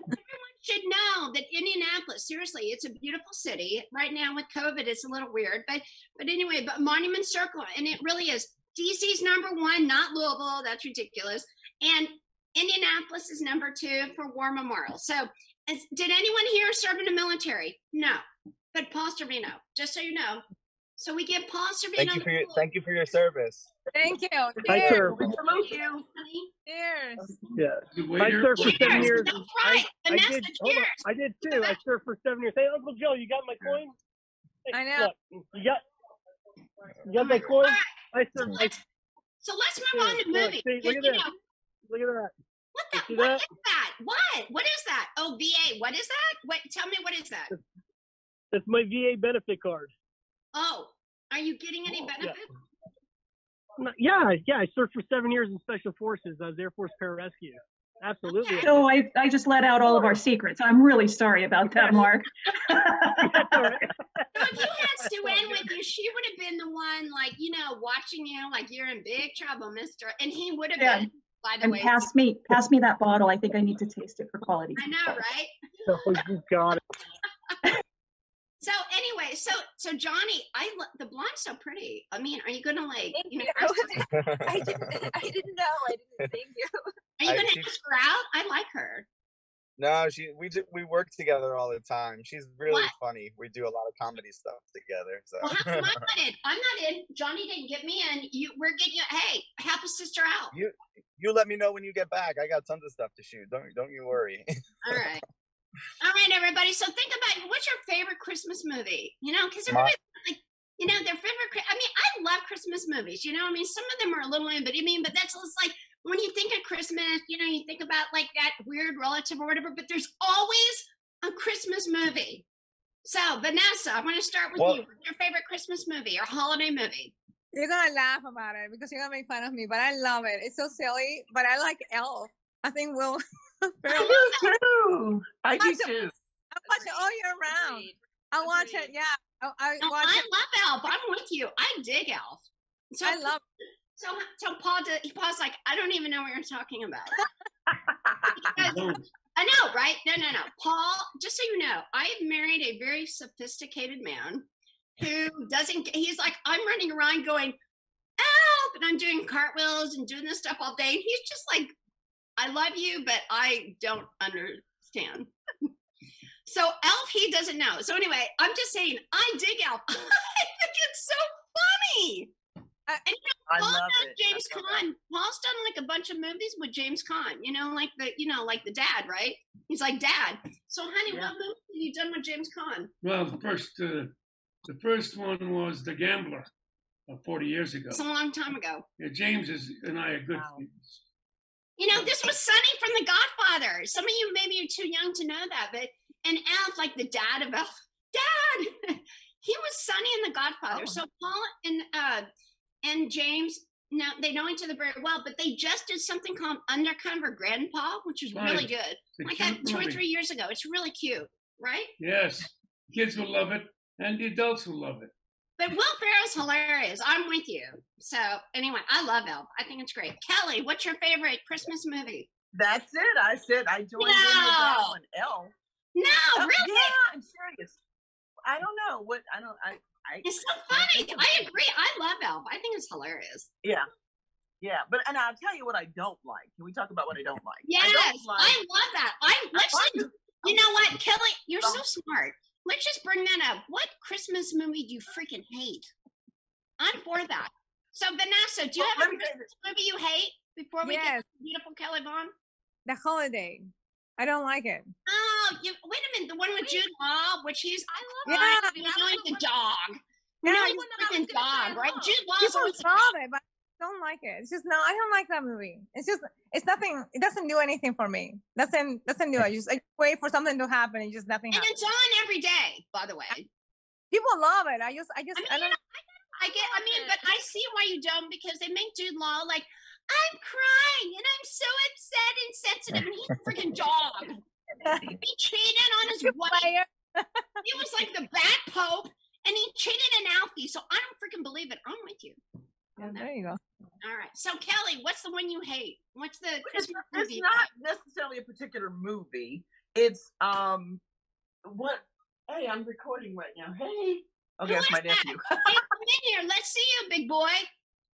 Should know that Indianapolis, seriously, it's a beautiful city. Right now with COVID, it's a little weird, but but anyway, but Monument Circle, and it really is. DC's number one, not Louisville. That's ridiculous. And Indianapolis is number two for War Memorial. So, did anyone here serve in the military? No, but Paul Sorvino, just so you know. So we give Paul Sorvino. Thank you the for your thank you for your service. Thank you. I Cheers. served. We salute you. Cheers. Yeah. I waiter- served for seven Cheers. years. That's I, right. I Vanessa, did. Hold on. I did too. I served for seven years. Hey, Uncle Joe, you got my coin? Hey, I know. Look, you got. You got my coin? All right. I served. I, So let's move on to Look, movies. see, look at that. look at that. What You the? What that? is that? What? What is that? Oh, VA. What is that? What? Tell me what is that? That's my VA benefit card. Oh, are you getting any Yeah. benefit? No, Yeah, yeah. I served for seven years in Special Forces. I was Air Force Pararescue. Absolutely. Okay. So I, I just let out all of our secrets. I'm really sorry about that, Mark. That's all right. So if you had Sue Ann with you, she would have been the one, like you know, watching you, like you're in big trouble, Mister. And he would have Yeah. been, by the And way. pass me, pass me that bottle. I think I need to taste it for quality. I know, right? Oh, you got it. So anyway, so so Johnny, I lo- the blonde's so pretty. I mean, are you gonna like, Thank you know, you. I didn't. I didn't know. I didn't. Thank you. are you I- gonna she- ask her out? I like her. No, she we ju- we work together all the time. She's really What? funny. We do a lot of comedy stuff together. So Well, how come I'm not in? I'm not in. Johnny didn't get me in. You, we're getting you. Hey, help a sister out. you you let me know when you get back. I got tons of stuff to shoot. Don't don't you worry. All right. All right, everybody. So think about what's your favorite Christmas movie? You know, because My- everybody like, you know, their favorite. I mean, I love Christmas movies. You know, I mean, some of them are a little in, but I mean, but that's just like when you think of Christmas, you know, you think about like that weird relative or whatever. But there's always a Christmas movie. So, Vanessa, I want to start with Well- you. What's your favorite Christmas movie or holiday movie? You're gonna laugh about it because you're gonna make fun of me, but I love it. It's so silly, but I like Elf. I think Will. I do too. I do too. I watch it all year round. Agreed. I watch it. Yeah, I, I No, watch I it. love Elf. I'm with you. I dig Elf. So I love. So, so Paul, did, Paul's like, I don't even know what you're talking about. Because-. I know, right? No, no, no. Paul, just so you know, I've married a very sophisticated man who doesn't, he's like, I'm running around going, help, and I'm doing cartwheels and doing this stuff all day. And he's just like, I love you, but I don't understand. so Elf, he doesn't know. So anyway, I'm just saying, I dig Elf. I think it's so funny. I- and you know, I Paul love it. James love Caan. Paul's done like a bunch of movies with James Caan. You know, like the you know, like the dad, right? He's like dad. So, honey, Yeah. what movie have you done with James Caan? Well, the first uh, the first one was The Gambler, uh, 40 years ago. It's a long time ago. Yeah, James is, and I are good Wow. friends. You know, this was Sonny from The Godfather. Some of you maybe are too young to know that, but and Elf, like the dad of Elf, dad. he was Sonny in The Godfather. Oh. So Paul and uh and James. now they know each other very well, but they just did something called Undercover Grandpa, which was really good. Like that two or three years ago. It's really cute, right? Yes, kids will love it, and the adults will love it. But Will Ferrell's hilarious. I'm with you. So anyway, I love Elf. I think it's great. Kelly, what's your favorite Christmas movie? That's it. I said I joined in with that one. Elf. No, Oh, really? Yeah, I'm serious. I don't know what I don't. I. I It's so funny. of I agree. I love Elf. I think it's hilarious. Yeah. Yeah, but and I'll tell you what I don't like. Can we talk about what I don't like? Yes, I I, don't like. love that. I let's. you know what, Kelly? You're uh-huh. so smart. Let's just bring that up. What Christmas movie do you freaking hate? I'm for that. So Vanessa, do you have a me tell you Christmas movie you hate before we get Yes. to beautiful Kelly Vaughn? The holiday. I don't like it. Oh, you wait a minute. The one with Jude Law, which he's I love oh, Yeah. that I movie. know That was he's the dog. Know he's one a that I was freaking gonna say I dog, right? love. Jude Law's People always love it, but don't like it. It's just no, I don't like that movie. It's just it's nothing. It doesn't do anything for me. Doesn't doesn't do it. Just I wait for something to happen and just nothing And happens. it's on every day, by the way. People love it. I just I just I mean, I don't. I get, I mean, but I see why you don't because they make Jude Law like, I'm crying and I'm so upset and sensitive, and he's a freaking dog. He cheated on his wife. He was like the bad pope, and he cheated on Alfie. So I don't freaking believe it. I'm with you. Yeah, there you go. All right. So Kelly, what's the one you hate? What's the It's, Christmas it's movie? you not necessarily a particular movie. It's um what hey, I'm recording right now. Hey. Okay, Who that's my is that? nephew. Hey, come in here. Let's see you, big boy.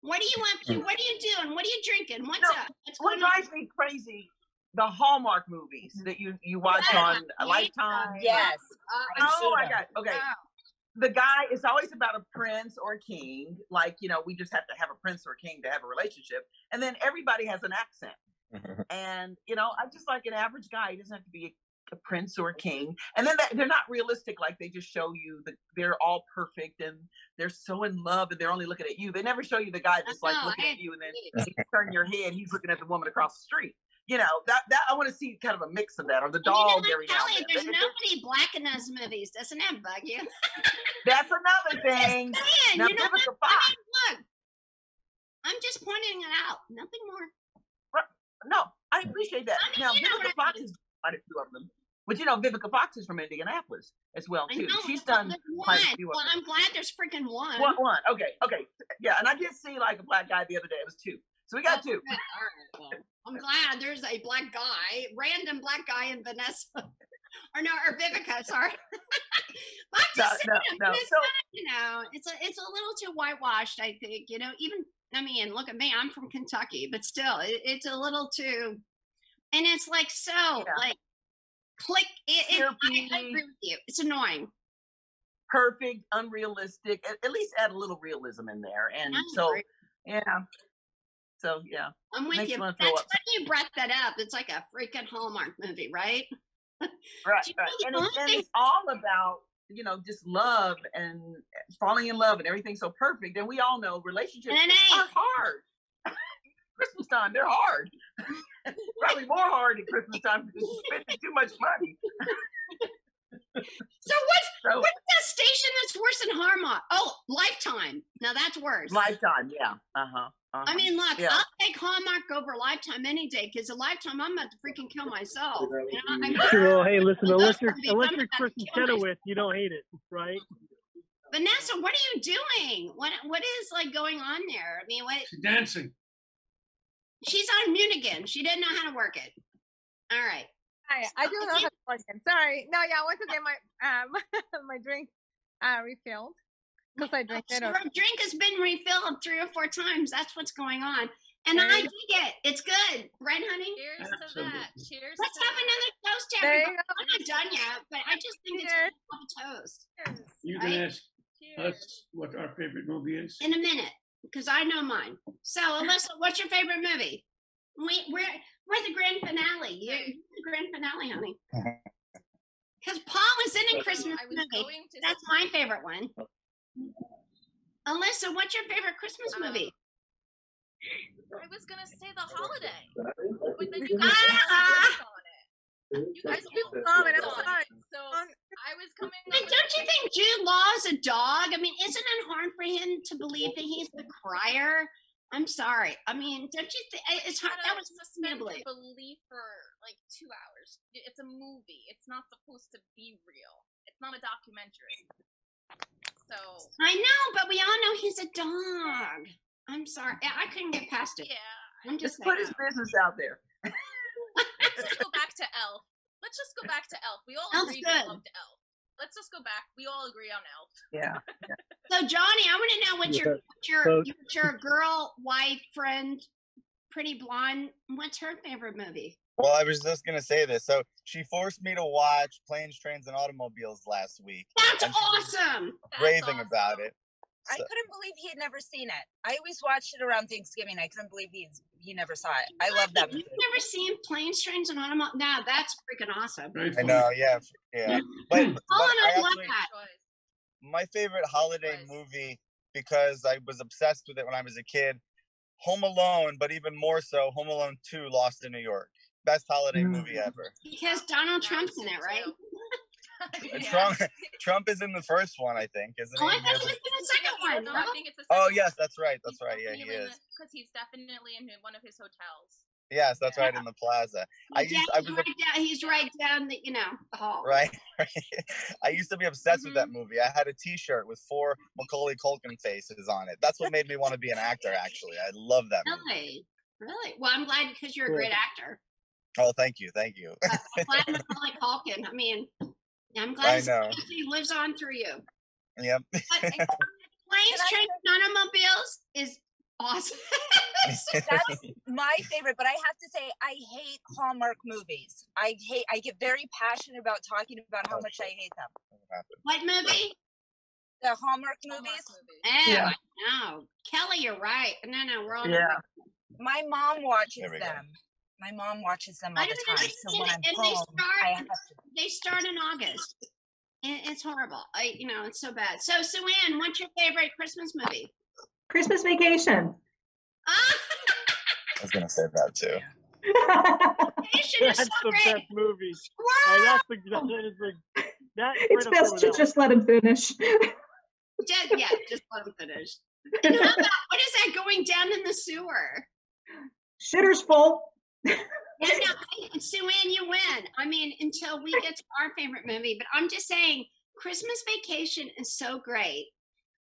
What are you up to? What are you doing? What are you drinking? What's No, up? What's what going on? drives me crazy, the Hallmark movies that you you watch Yeah, on uh, yeah, Lifetime. Yes. Uh, oh my god. Okay. Wow. The guy is always about a prince or a king. Like, you know, we just have to have a prince or a king to have a relationship. And then everybody has an accent. And, you know, I just like an average guy. He doesn't have to be a, a prince or a king. And then that, they're not realistic. Like they just show you that they're all perfect and they're so in love and they're only looking at you. They never show you the guy just like know, looking I at you and then you turn your head. He's looking at the woman across the street. You know, that, that I want to see kind of a mix of that or the And you know dog every Kelly, then. there's nobody black in those movies. Doesn't that bug you? That's another thing. saying, Now, you know what? I Fox, mean, look, I'm just pointing it out. Nothing more. no, I appreciate that. I mean, now, Vivica what I Fox has quite a few of them. But you know, Vivica Fox is from Indianapolis as well too. know, She's done quite one. a few of Well. I'm glad there's freaking one. One, one. Okay, okay, yeah. And I did see like a black guy the other day. It was two. So we got two. good. All right. Well, I'm glad there's a black guy, random black guy in Vanessa. or no, or Vivica, sorry. but I'm just no, saying, no. it's So not, you know, it's a it's a little too whitewashed, I think. You know, even I mean, look at me, I'm from Kentucky, but still, it, it's a little too and it's like so Yeah. like click it, it I, I agree with you. It's annoying. perfect, unrealistic. At, at least add a little realism in there. And so yeah. So yeah. I'm with you. you That's funny you brought that up. It's like a freaking Hallmark movie, right? Right, right. And it's, and it's all about, you know, just love and falling in love and everything so perfect. And we all know relationships it are hard. Christmas time, they're hard. Probably more hard at Christmas time because you're spending too much money. So what's So what's that station that's worse than Hallmark? Oh, Lifetime. Now that's worse. lifetime, yeah. Uh-huh. uh-huh. I mean, look, Yeah. I'll take Hallmark over Lifetime any day because a Lifetime I'm about to freaking kill myself. You know, I mean, Well, hey, listen, Those unless you're movies, unless I'm you're Kristin. Chenoweth, you don't hate it, right? Vanessa, what are you doing? What what is like going on there? I mean, what? She's dancing. She's on mute again. She didn't know how to work it. All right. Hi, I do know how to work it. Sorry. No, yeah, I went to get my um my drink uh refilled because I drink it. So or- her drink has been refilled three or four times. That's what's going on. And There I you dig it. It's good. Right, honey? Cheers to that. Cheers Let's to have that. another toast to everybody. I'm not done yet, but I just think it's Cheers. good to have a toast. Cheers. You Right? ask Cheers. us what our favorite movie is. In a minute, because I know mine. So, Alyssa, what's your favorite movie? We, we're, we're the grand finale. You're Right. The grand finale, honey. Because Paul was in a Christmas I was movie. going to That's my favorite one. Alyssa, what's your favorite Christmas Um, movie? I was gonna say the holiday, but then you guys Ah! on it. You guys You all love it, I'm on sorry. So Um, I was coming. But don't you think Jude Law is a dog? I mean, isn't it hard for him to believe that he's the crier? I'm sorry. I mean, don't you think it's hard? That was suspend suspendably. your belief for like two hours. It's a movie. It's not supposed to be real. It's not a documentary. So I know, but we all know he's a dog. I'm sorry. I I couldn't get past it. yeah, I'm just Just put his business out there. let's just go back to Elf. Let's just go back to Elf. We all Elf's agreed good. we loved Elf. Let's just go back. We all agree on Elf. Yeah. So, Johnny, I want to know what your Yeah. what your what your girl, wife, friend, pretty blonde. What's her favorite movie? Well, I was just gonna say this. So she forced me to watch Planes, Trains, and Automobiles last week. That's and she was awesome. raving about it. I couldn't believe he had never seen it. I always watched it around Thanksgiving. I couldn't believe he's he never saw it. I love that movie. You've never seen Planes, Trains, and Automobiles? Now that's freaking awesome. I know, yeah, yeah. But, but Oh, and I I love actually, that. my favorite holiday movie because I was obsessed with it when I was a kid. Home Alone, but even more so, Home Alone 2 Lost in New York. Best holiday Mm. movie ever. Because Donald Trump's in it, right? And Trump Trump is in the first one, I think, isn't Oh, he? I thought he was in the second one. No, no? I think it's the Oh yes, that's right. That's right. Yeah, he is. because he's definitely in one of his hotels. Yes, that's right in the plaza. I Yeah, used I he's was right down. He's right down the, you know, the hall. right. I used to be obsessed with Mm-hmm. that movie. I had a T-shirt with four Macaulay Culkin faces on it. That's what made me want to be an actor. Actually, I love that movie. Really, really. Well, I'm glad because you're a great actor. Oh, thank you, thank you. I'm glad Macaulay Culkin. I mean, I'm glad his know. legacy lives on through you. yep. Planes, Trains, Automobiles is awesome. That's my favorite, but I have to say I hate Hallmark movies. I hate I get very passionate about talking about how oh, much I hate them. what movie? The Hallmark movies? Oh, Yeah. I know. Kelly, you're right. No, no, we're on. Yeah. My mom watches There go. them. My mom watches them all I the don't time. So when I'm understand it. And they start. I have to. They start in August. It's horrible. I, you know, it's so bad. So, Sue Ann, what's your favorite Christmas movie? Christmas Vacation. I was gonna say that too. Vacation That's so the great. best movie. Oh, that's the that is the that It's right up there best to just let him finish. Just, yeah, just let him finish. And how about what is that going down in the sewer? Shitter's full. Yeah, no, Sue Ann, you win. I mean, until we get to our favorite movie, but I'm just saying, Christmas Vacation is so great.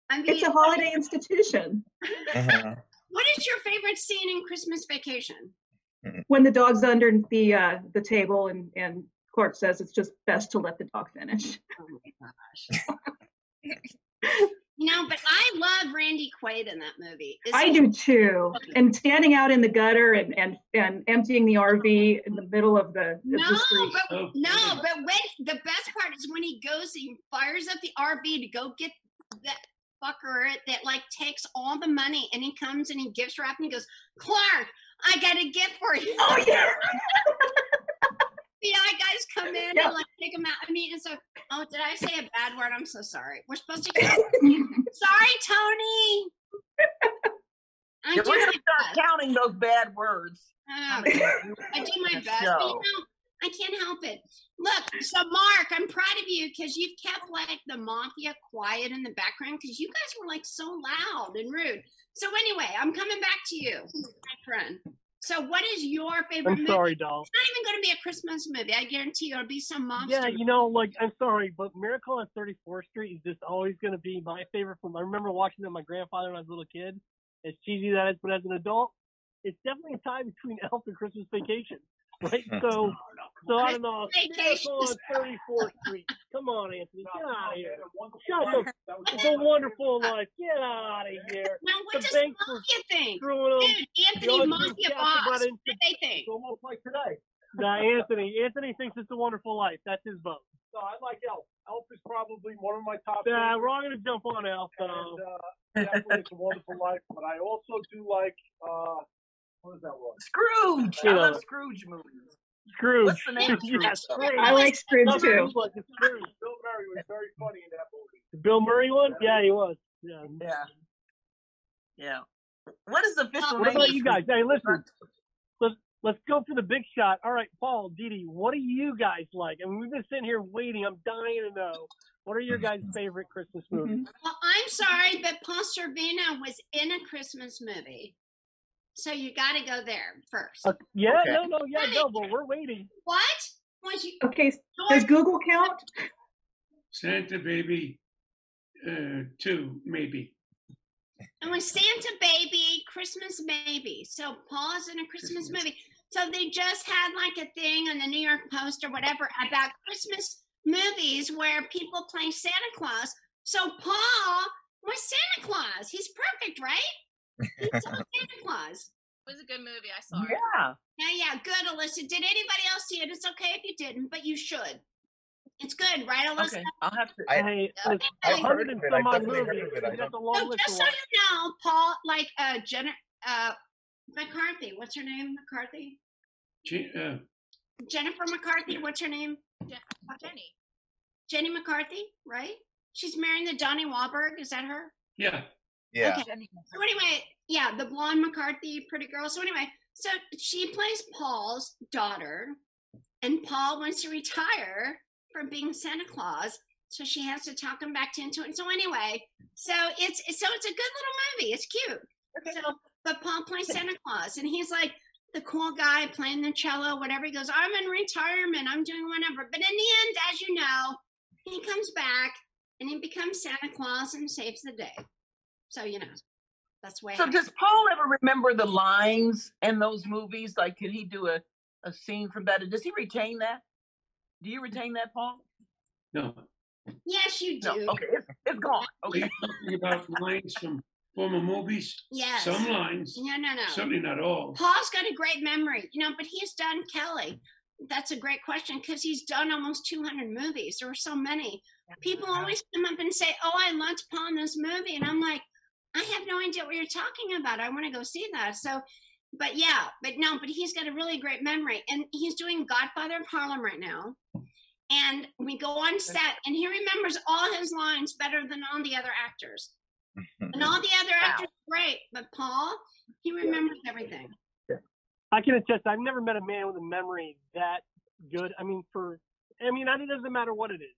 I mean, It's a holiday institution. what is your favorite scene in Christmas Vacation? When the dog's under the uh, the table and and Clark says it's just best to let the dog finish. Oh my gosh. You know, but I love Randy Quaid in that movie. Is I he- do too. And standing out in the gutter and and and emptying the RV in the middle of the, of the No, street. but no, but when the best part is when he goes, he fires up the RV to go get that fucker that like takes all the money, and he comes and he gives her up, and he goes, "Clark, I got a gift for you." Oh yeah. Eye guys come in Yeah. and like take him out. I mean, it's so. Oh, did I say a bad word? I'm so sorry. We're supposed to. sorry, Tony. I we're gonna start best. counting those bad words. I do my best. But you know, I can't help it. Look, so Mark, I'm proud of you because you've kept like the mafia quiet in the background because you guys were like so loud and rude. So anyway, I'm coming back to you, my friend. So what is your favorite I'm movie? sorry, doll. It's not even going to be a Christmas movie. I guarantee you it'll be some monster. Yeah, you know, like I'm sorry, but Miracle on 34th Street is just always going to be my favorite film. I remember watching it with my grandfather when I was a little kid. As cheesy that is, but as an adult, it's definitely a tie between Elf and Christmas Vacation, right? So, so I don't know. Vacation Miracle on 34th Street. Come on, Anthony, get out of here. Shut up. It's a wonderful life. Get out of here. Now, what the does Mafia think? Dude, The Anthony other Mafia boss. What do they think? almost like today. Nah, Anthony. Anthony thinks it's a wonderful life. That's his vote. No, I like Elf. Elf is probably one of my top. Yeah, we're all gonna jump on Elf And uh, definitely it's a wonderful life. But I also do like uh, what is that one? Scrooge. You I love Scrooge movies. Scrooge. What's the name Scrooge? yeah, Scrooge. I like Scrooge Love too. Scrooge like Scrooge. Bill Murray was very funny in that movie. The Bill Murray one? Yeah, he was. Yeah. Yeah. Yeah. What is the official What name? about you guys? Hey, listen. Let's let's go for the big shot. All right, Paul, Dee Dee, what do you guys like? I mean, we've been sitting here waiting. I'm dying to know. What are your guys' favorite Christmas mm-hmm. movies? Well, I'm sorry, but Paul Sorvino was in a Christmas movie. So you got to go there first. Uh, yeah, Okay. no, no, yeah, no, but we're waiting. What? Was you? Okay, does Google count? Santa Baby uh, 2, maybe. It was Santa Baby, Christmas Baby. So Paul's in a Christmas movie. So they just had like a thing on the New York Post or whatever about Christmas movies where people play Santa Claus. So Paul was Santa Claus. He's perfect, right? He's so Santa Claus. It was a good movie. I saw it. Yeah. Yeah, yeah, good, Alyssa. Did anybody else see it? It's okay if you didn't, but you should. It's good, right, Alyssa? Okay, I'll have to. Hey, Okay. it's I a heard hundred of it. I some odd definitely heard movies. of it. I It's just a don't- So just so you know, Paul, like uh, Jenna, uh, McCarthy. What's her name? McCarthy. She, uh, Jennifer McCarthy. What's her name? Jenny. Jenny McCarthy, right? She's marrying the Donnie Wahlberg. Is that her? yeah. Yeah. Okay. So anyway, yeah, the blonde McCarthy, pretty girl. So anyway, so she plays Paul's daughter, and Paul wants to retire from being Santa Claus, so she has to talk him back into it. So anyway, so it's so it's a good little movie. It's cute. So, but Paul plays Santa Claus, and he's like the cool guy playing the cello, whatever. He goes, "I'm in retirement. I'm doing whatever." But in the end, as you know, he comes back and he becomes Santa Claus and saves the day. So you know, that's the way. it So does Paul ever remember the lines in those movies? Like, could he do a, a scene from that? Does he retain that? Do you retain that, Paul? No. Yes, you do. No. Okay, it's, it's gone. Are Okay. you talking about lines from former movies? Yes. Some lines. No, no, no. Certainly not all. Paul's got a great memory, you know, but he's done Kelly. That's a great question because he's done almost 200 movies. There were so many. People always come up and say, "Oh, I loved Paul in this movie," and I'm like, I have no idea what you're talking about. I want to go see that. So, but yeah, but no, but he's got a really great memory, and he's doing Godfather of Harlem right now. And we go on set, and he remembers all his lines better than all the other actors. And all the other actors are great, but Paul, he remembers everything. I can attest. I've never met a man with a memory that good. I mean, for I mean, it doesn't matter what it is.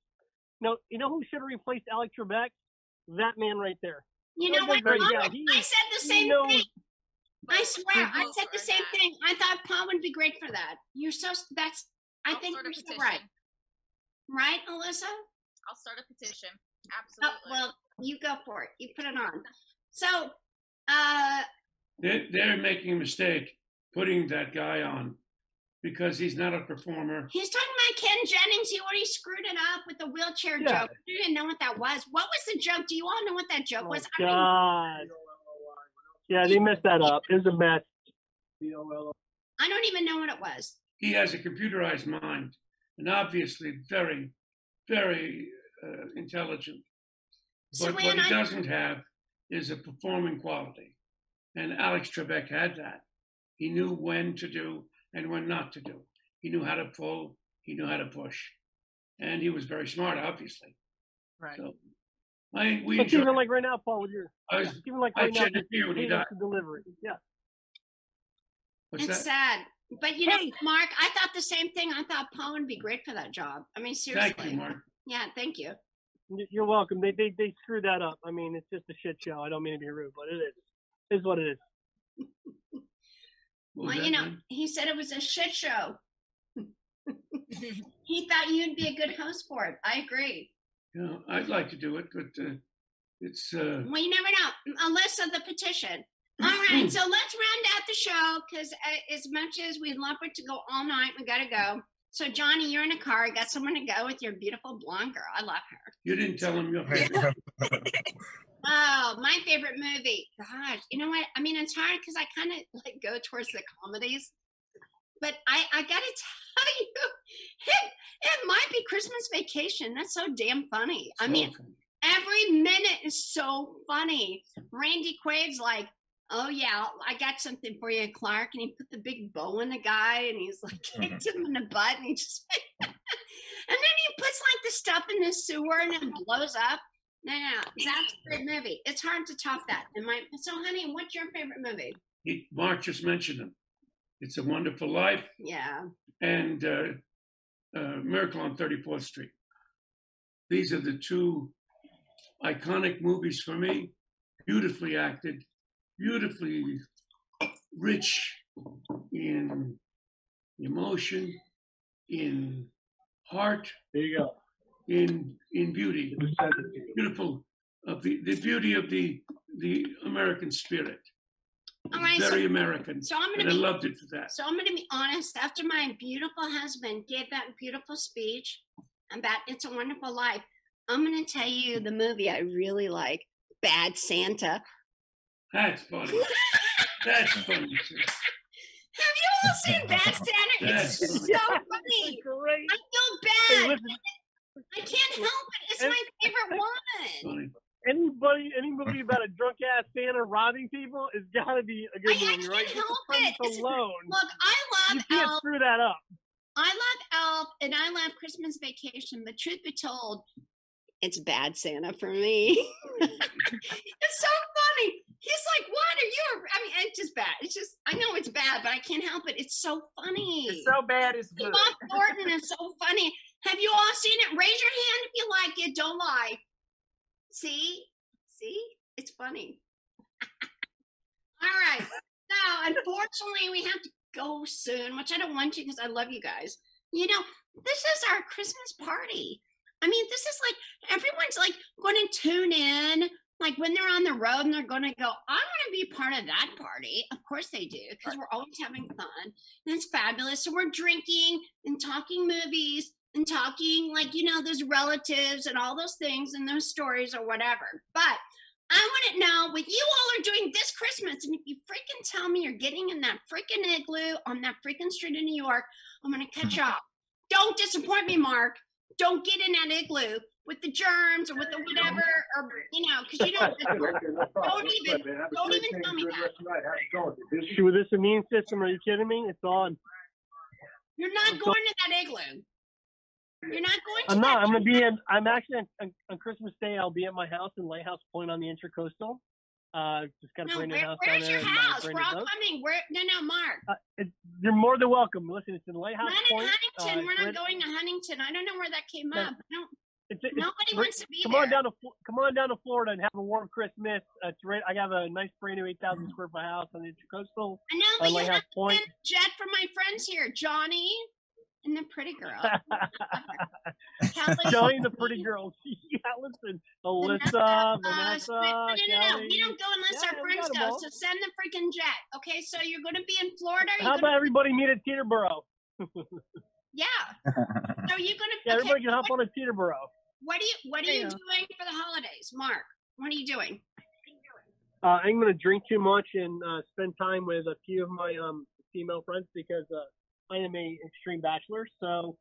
No, you know who should have replaced Alex Trebek? That man right there. You know what? guy's Yeah, he I said the same knows- thing. I swear, I said the same that. thing. I thought Paul would be great for that. You're so that's. I I'll think you're so right. Right, Alyssa? I'll start a petition. Oh, Absolutely. well, you go for it. You put it on. So, uh, They're, they're making a mistake putting that guy on because he's not a performer. he's talking about Ken Jennings. He already screwed it up with the wheelchair Yeah. joke. You didn't know what that was. What was the joke? Do you all know what that joke Oh, was? I mean, God. Yeah, they messed that up. It was a mess. I don't even know what it was. He has a computerized mind and obviously very, very uh, intelligent. So But what he I- doesn't have is a performing quality. And Alex Trebek had that. He knew when to do and when not to do. He knew how to pull, he knew how to push. And he was very smart, obviously. Right. So I we But enjoyed even like right now, Paul, with your I was, yeah, even like I right now, shed your when he cadence died. delivery. Yeah. What's it's that? sad. But you know, Hey. Mark, I thought the same thing. I thought Paul would be great for that job. I mean, seriously. Thank you, Mark. Yeah, thank you. You're welcome. They they they screwed that up. I mean, it's just a shit show. I don't mean to be rude, but it is. Is what it is. What was Well, you know, man? he said it was a shit show. he thought you'd be a good host for it. I agree. You know, I'd like to do it, but uh, it's uh, Well, you never know. Alyssa, the petition. All right, so let's round out the show because as much as we'd love for it to go all night, we got to go. So, Johnny, you're in a car. Got someone to go with your beautiful blonde girl. I love her. you didn't tell him your favorite. Oh, my favorite movie. Gosh, you know what? I mean, it's hard because I kind of like go towards the comedies. But I, I gotta tell you, it, it might be Christmas Vacation. That's so damn funny. I mean, every minute is so funny. Randy Quaid's like, "Oh yeah, I got something for you, Clark," and he put the big bow in the guy, and he's like mm-hmm. kicked him in the butt, and he just, and then he puts like the stuff in the sewer, and it blows up. No, no, that's a great movie. It's hard to top that. And my so, honey, what's your favorite movie? he, Mark just mentioned them. It's a Wonderful Life Yeah, and uh, uh, Miracle on 34th Street. These are the two iconic movies for me. Beautifully acted, beautifully rich in emotion, in heart. There you go. In in beauty, beautiful of the, the beauty of the the American spirit. All right, Very so- American. so I'm gonna and I be- loved it for that. So I'm going to be honest. After my beautiful husband gave that beautiful speech about "It's a Wonderful Life," I'm going to tell you the movie I really like, Bad Santa. That's funny. That's funny. Have you all seen Bad Santa? It's Yes. so funny. Great. I feel Hey, bad. I can't help it. It's my favorite one. anybody, any movie about a drunk ass Santa robbing people has got to be a good I, I movie, can't right? Help it. Alone, Look, I love. you can't Elf. screw that up. I love Elf and I love Christmas Vacation. The truth be told, it's bad Santa for me. it's so funny. He's like, "What are you?" I mean, it's just bad. It's just I know it's bad, but I can't help it. It's so funny. It's so bad, it's good. Bob Thornton is so funny. Have you all seen it? Raise your hand if you like it. Don't lie. See, see, it's funny. all right. Now, unfortunately, we have to go soon, which I don't want to because I love you guys. You know, this is our Christmas party. I mean, this is like everyone's like going to tune in, like when they're on the road and they're going to go, I want to be part of that party. Of course they do, because we're always having fun and it's fabulous. So we're drinking and talking movies and talking like, you know, those relatives and all those things and those stories or whatever. But I want to know what you all are doing this Christmas. And if you freaking tell me you're getting in that freaking igloo on that freaking street in New York, I'm going to cut you off. Don't disappoint me, Mark. Don't get in that igloo with the germs or with the whatever, or you know, because you don't. don't even, don't even tell me that. With this immune system? Are you kidding me? It's on. You're not going to that igloo. You're not going to I'm not. I'm gonna be in. I'm actually on, on Christmas Day. I'll be at my house in Lighthouse Point on the Intracoastal. Uh, just got a No, brand new where, house where's down your house? We're all boat. coming. Where? No, no, Mark. Uh, it, you're more than welcome. Listen, it's in Lighthouse Not in Point. Huntington. uh, We're not going to Huntington. I don't know where that came up. I don't, It's, it's, nobody right- wants to be come there. on down to come on down to Florida and have a warm Christmas. Uh, it's right. I have a nice brand new 8,000 square foot house on the Intracoastal. I know, but you Lighthouse have to Point. jet for my friends here, Johnny and the pretty girl. Kelly. The pretty girls. yeah, listen, Alyssa, Uh, Vanessa, no, no, no, no. We don't go unless Yeah, our friends go. all. So send the freaking jet. Okay, so you're going to be in Florida. How about everybody meet at Teterboro? yeah. So you're going to. Yeah, okay, everybody can hop what, on at Teterboro. what are you What are you doing for the holidays, Mark? What are you doing? Uh, I'm going to drink too much and uh, spend time with a few of my um, female friends because uh, I am a extreme bachelor. So,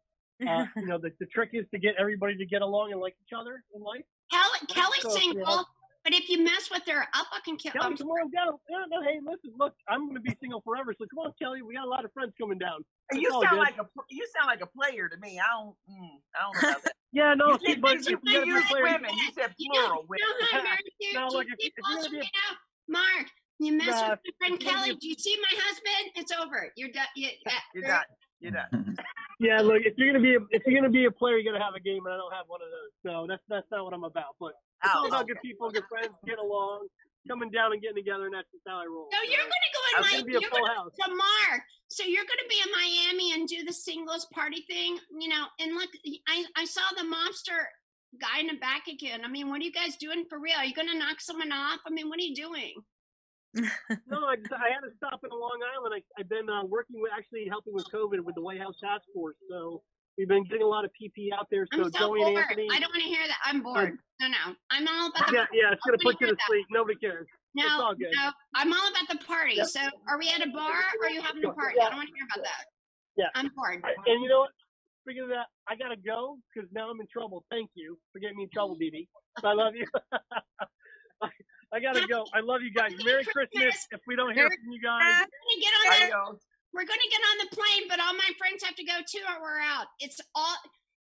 uh, you know, the, the trick is to get everybody to get along and like each other in life. Kelly, Kelly's So, single, yeah. but if you mess with her, I'll fucking kill. Kelly, I'm come on down. No, no, hey, listen, look, I'm going to be single forever. So come on, Kelly. We got a lot of friends coming down. And you sound good. like a you sound like a player to me. I don't mm, I don't know about that. Yeah, no, you see, said, but you, you gotta be a used player. women. You said plural you know women. how I'm married to? Now, Do look, if if you're gonna be a- Mark, you mess Nah, with my friend if you're Kelly. Do you see my husband? It's over. You're done. You, uh, You're done. You're done. Yeah, look, if you're gonna be a, if you're gonna be a player, you gotta have a game, and I don't have one of those. So that's that's not what I'm about. But it's all Oh, about okay. good people, good friends, get along, coming down and getting together, and that's just how I roll. So you're gonna go in my gonna be a you're full gonna, house. so Mark. So you're gonna be in Miami and do the singles party thing, you know? And look, I I saw the mobster guy in the back again. I mean, what are you guys doing for real? Are you gonna knock someone off? I mean, what are you doing? No, I, I had to stop in Long Island. I, I've been uh, working with actually helping with COVID with the White House Task Force. So we've been getting a lot of PP out there. So so Joey and. Anthony. I don't want to hear that. I'm bored. No, no. I'm all about the Yeah, yeah, it's gonna put you to that. sleep. Nobody cares. No, it's all good. no, I'm all about the party. Yep. So, are we at a bar or are you having a party? I don't want to hear about that. Yeah. I'm bored. And you know what? Speaking of that, I gotta go because now I'm in trouble. Thank you for getting me in trouble, Dee. I love you. I, I gotta go. I love you guys. Merry Christmas. If we don't hear from you guys, We're gonna get on the, we're gonna get on the plane, but all my friends have to go too, or we're out. It's all.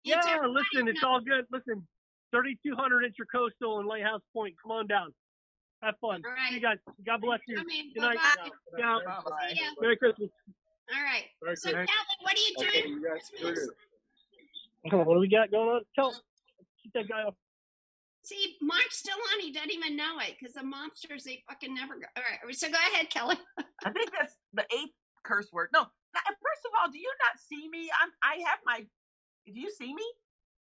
It's yeah. everybody Listen, it's all good. Listen, 3200 Intracoastal and Lighthouse Point. Come on down. Have fun. All right. See you guys. God bless you. Good night. bye-bye. Bye-bye. See ya. Merry Christmas. All right. Merry So, Christmas. Kelly, what are you doing for Christmas? What do we got going on? Tell. Keep that guy off. See, Mark's still on. He doesn't even know it because the mobsters they fucking never go. All right. So go ahead, Kelly. I think that's the eighth curse word. No, first of all, do you not see me? I'm. I have my. Do you see me?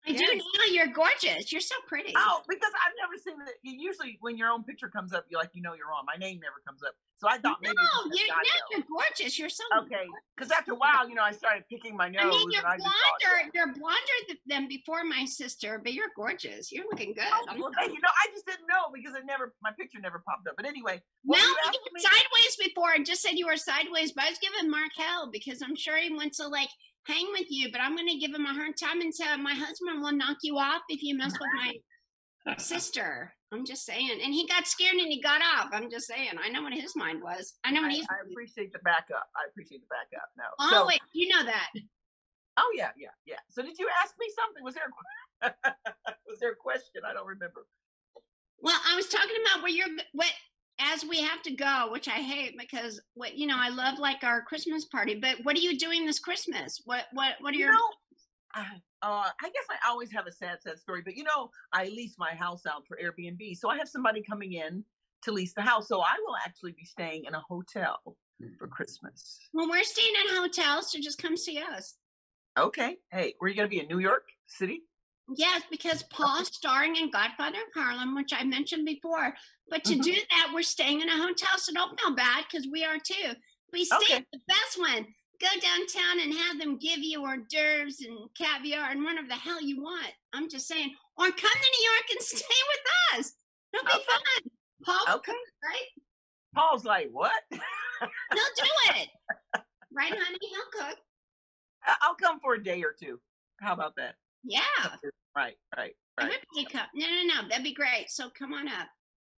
I do now. You're gorgeous. You're so pretty. Oh, because I've never seen it. Usually, when your own picture comes up, you're like you know you're on. My name never comes up. So I thought maybe. No, you, just no, you're gorgeous. You're so Okay, because after a while, you know, I started picking my nose, I mean, you're and blonder. You're blonder than before my sister, but you're gorgeous. You're looking good. Oh, well, you know, I just didn't know because it never, my picture never popped up. But anyway, were you you were sideways before. I just said you were sideways, but I was giving Mark hell because I'm sure he wants to like hang with you. But I'm going to give him a hard time and say my husband will knock you off if you mess with my sister. I'm just saying. And he got scared and he got off. I'm just saying. I know what his mind was. I know what I, he's. I appreciate the backup. I appreciate the backup. No. Oh so, wait, you know that. oh yeah, yeah, yeah. So did you ask me something? Was there a, was there a question? I don't remember. Well, I was talking about where you're what as we have to go, which I hate because what you know I love like our Christmas party. But what are you doing this Christmas? What what what are You your know, I, uh, I guess I always have a sad, sad story, but you know, I lease my house out for Airbnb, so I have somebody coming in to lease the house. So I will actually be staying in a hotel mm. for Christmas. Well, we're staying in hotels, so just come see us. Okay. Hey, were you gonna be in New York City? Yes, because Paul's starring in Godfather of Harlem, which I mentioned before. But to mm-hmm. do that, we're staying in a hotel, so don't feel bad because we are too. We stay Okay. at the best one. Go downtown and have them give you hors d'oeuvres and caviar and whatever the hell you want. I'm just saying. Or come to New York and stay with us. It'll be fun. Paul, Okay. right? Paul's like, what? He'll do it. Right, honey? He'll cook. I'll come for a day or two. How about that? Yeah. Right, right, right. Everybody come. No, no, no. That'd be great. So come on up.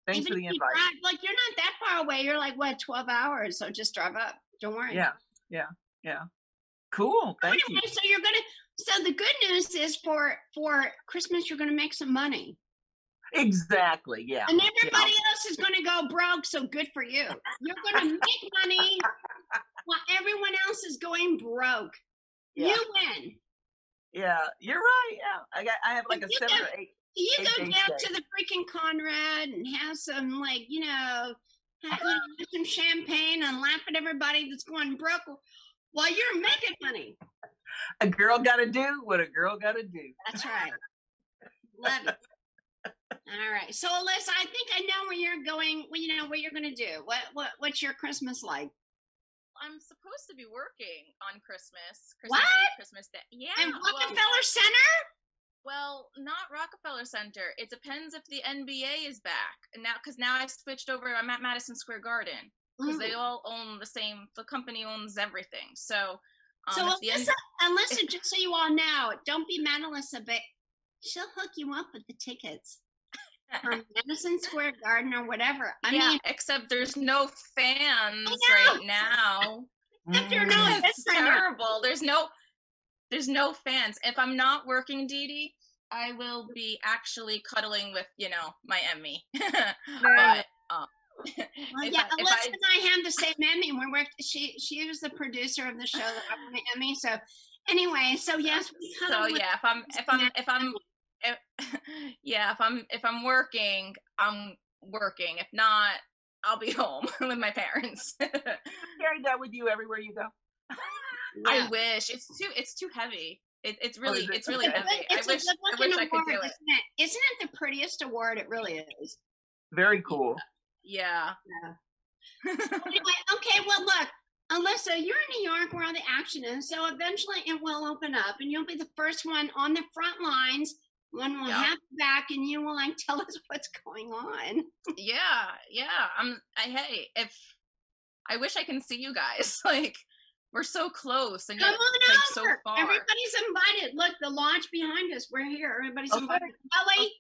Thanks for the you invite. drive- like you're not that far away. You're like what, twelve hours? So just drive up. Don't worry. Yeah, yeah, yeah. Cool. Thank you. So you're gonna. So the good news is for for Christmas you're gonna make some money, Exactly. Yeah. and yeah. everybody else is gonna go broke. So good for you. You're gonna make money while everyone else is going broke. Yeah. You win. Yeah, you're right. Yeah, I got. I have like a seven go- or eight. You eight go down to the freaking Conrad and have some like you know, ha- you know, have some champagne and laugh at everybody that's going broke while you're making money. A girl got to do what a girl got to do. That's right. Love it. All right. So Alyssa, I think I know where you're going. Well, you know what you're going to do. What what what's your Christmas like? I'm supposed to be working on Christmas. Christmas What? Eve, Christmas Day. Yeah. In well, Rockefeller Center? Well, not Rockefeller Center. It depends if the NBA is back. And now, because now I've switched over. I'm at Madison Square Garden because they Mm. all own the same. The company owns everything. So, um, so if the Alyssa, Alyssa, just so you all know, don't be mad, Alyssa, but she'll hook you up with the tickets from Madison Square Garden or whatever. I yeah, mean, except there's no fans right now. Except you're no it's terrible. There's no there's no fans. If I'm not working, Dee Dee, I will be actually cuddling with, you know, my Emmy. but um Well, yeah, I- Alyssa I- and I have the same Emmy. We worked. She she was the producer of the show that I won an Emmy. So anyway, so yes, we so cuddle with- yeah, if I'm if I'm if I'm if, yeah, if I'm if I'm working, I'm working. If not, I'll be home with my parents. Carry that with you everywhere you go. I wish it's too it's too heavy. It, it's oh, really is it? it's really heavy. It's I a wish I good-looking wish I could award, do it. Isn't it? Isn't it the prettiest award? It really is. Very cool. Yeah. anyway, okay. Well, look, Alyssa, you're in New York where all the action is. So eventually, it will open up, and you'll be the first one on the front lines. One will Yeah. have you back, and you will like tell us what's going on. yeah, yeah. I'm I hey, if I wish I can see you guys. Like we're so close and yet Come on like so far. Everybody's invited. Look, the launch behind us. We're here. Everybody's Okay. invited. Ellie,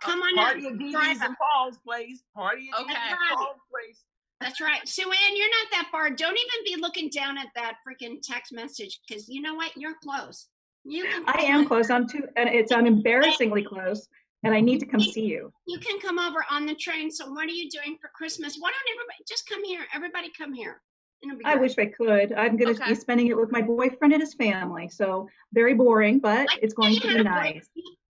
come on Party up. at Dee Drive Dee's up. and Paul's place. Party at Okay. Dee's and Paul's place. That's right. Sue Ann, you're not that far. Don't even be looking down at that freaking text message because you know what? You're close. You can I am close. I'm too, and it's I'm embarrassingly close, and I need to come see you. You can come over on the train. So what are you doing for Christmas? Why don't everybody just come here? Everybody come here. It'll be I wish I could. I'm going to Okay. be spending it with my boyfriend and his family. So very boring, but it's going to be nice.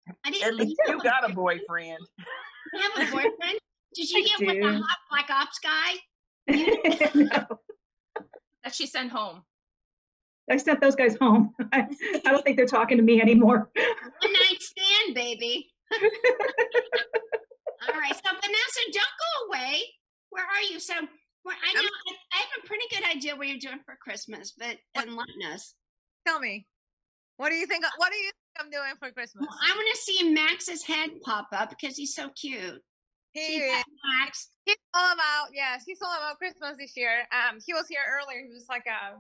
Boyfriend. I At didn't least you you got a boyfriend. You have a boyfriend? Did you I get with the hot black ops guy? no, that she sent home. I sent those guys home. I, I don't think they're talking to me anymore. One night stand, baby. All right. So Vanessa, don't go away. Where are you? So Well, I know I, I have a pretty good idea what you're doing for Christmas, but enlighten us. Tell me, what do you think? What do you think I'm doing for Christmas? Well, I want to see Max's head pop up because he's so cute. He See is. Max? He's all about yes. He's all about Christmas this year. Um, he was here earlier. He was like a,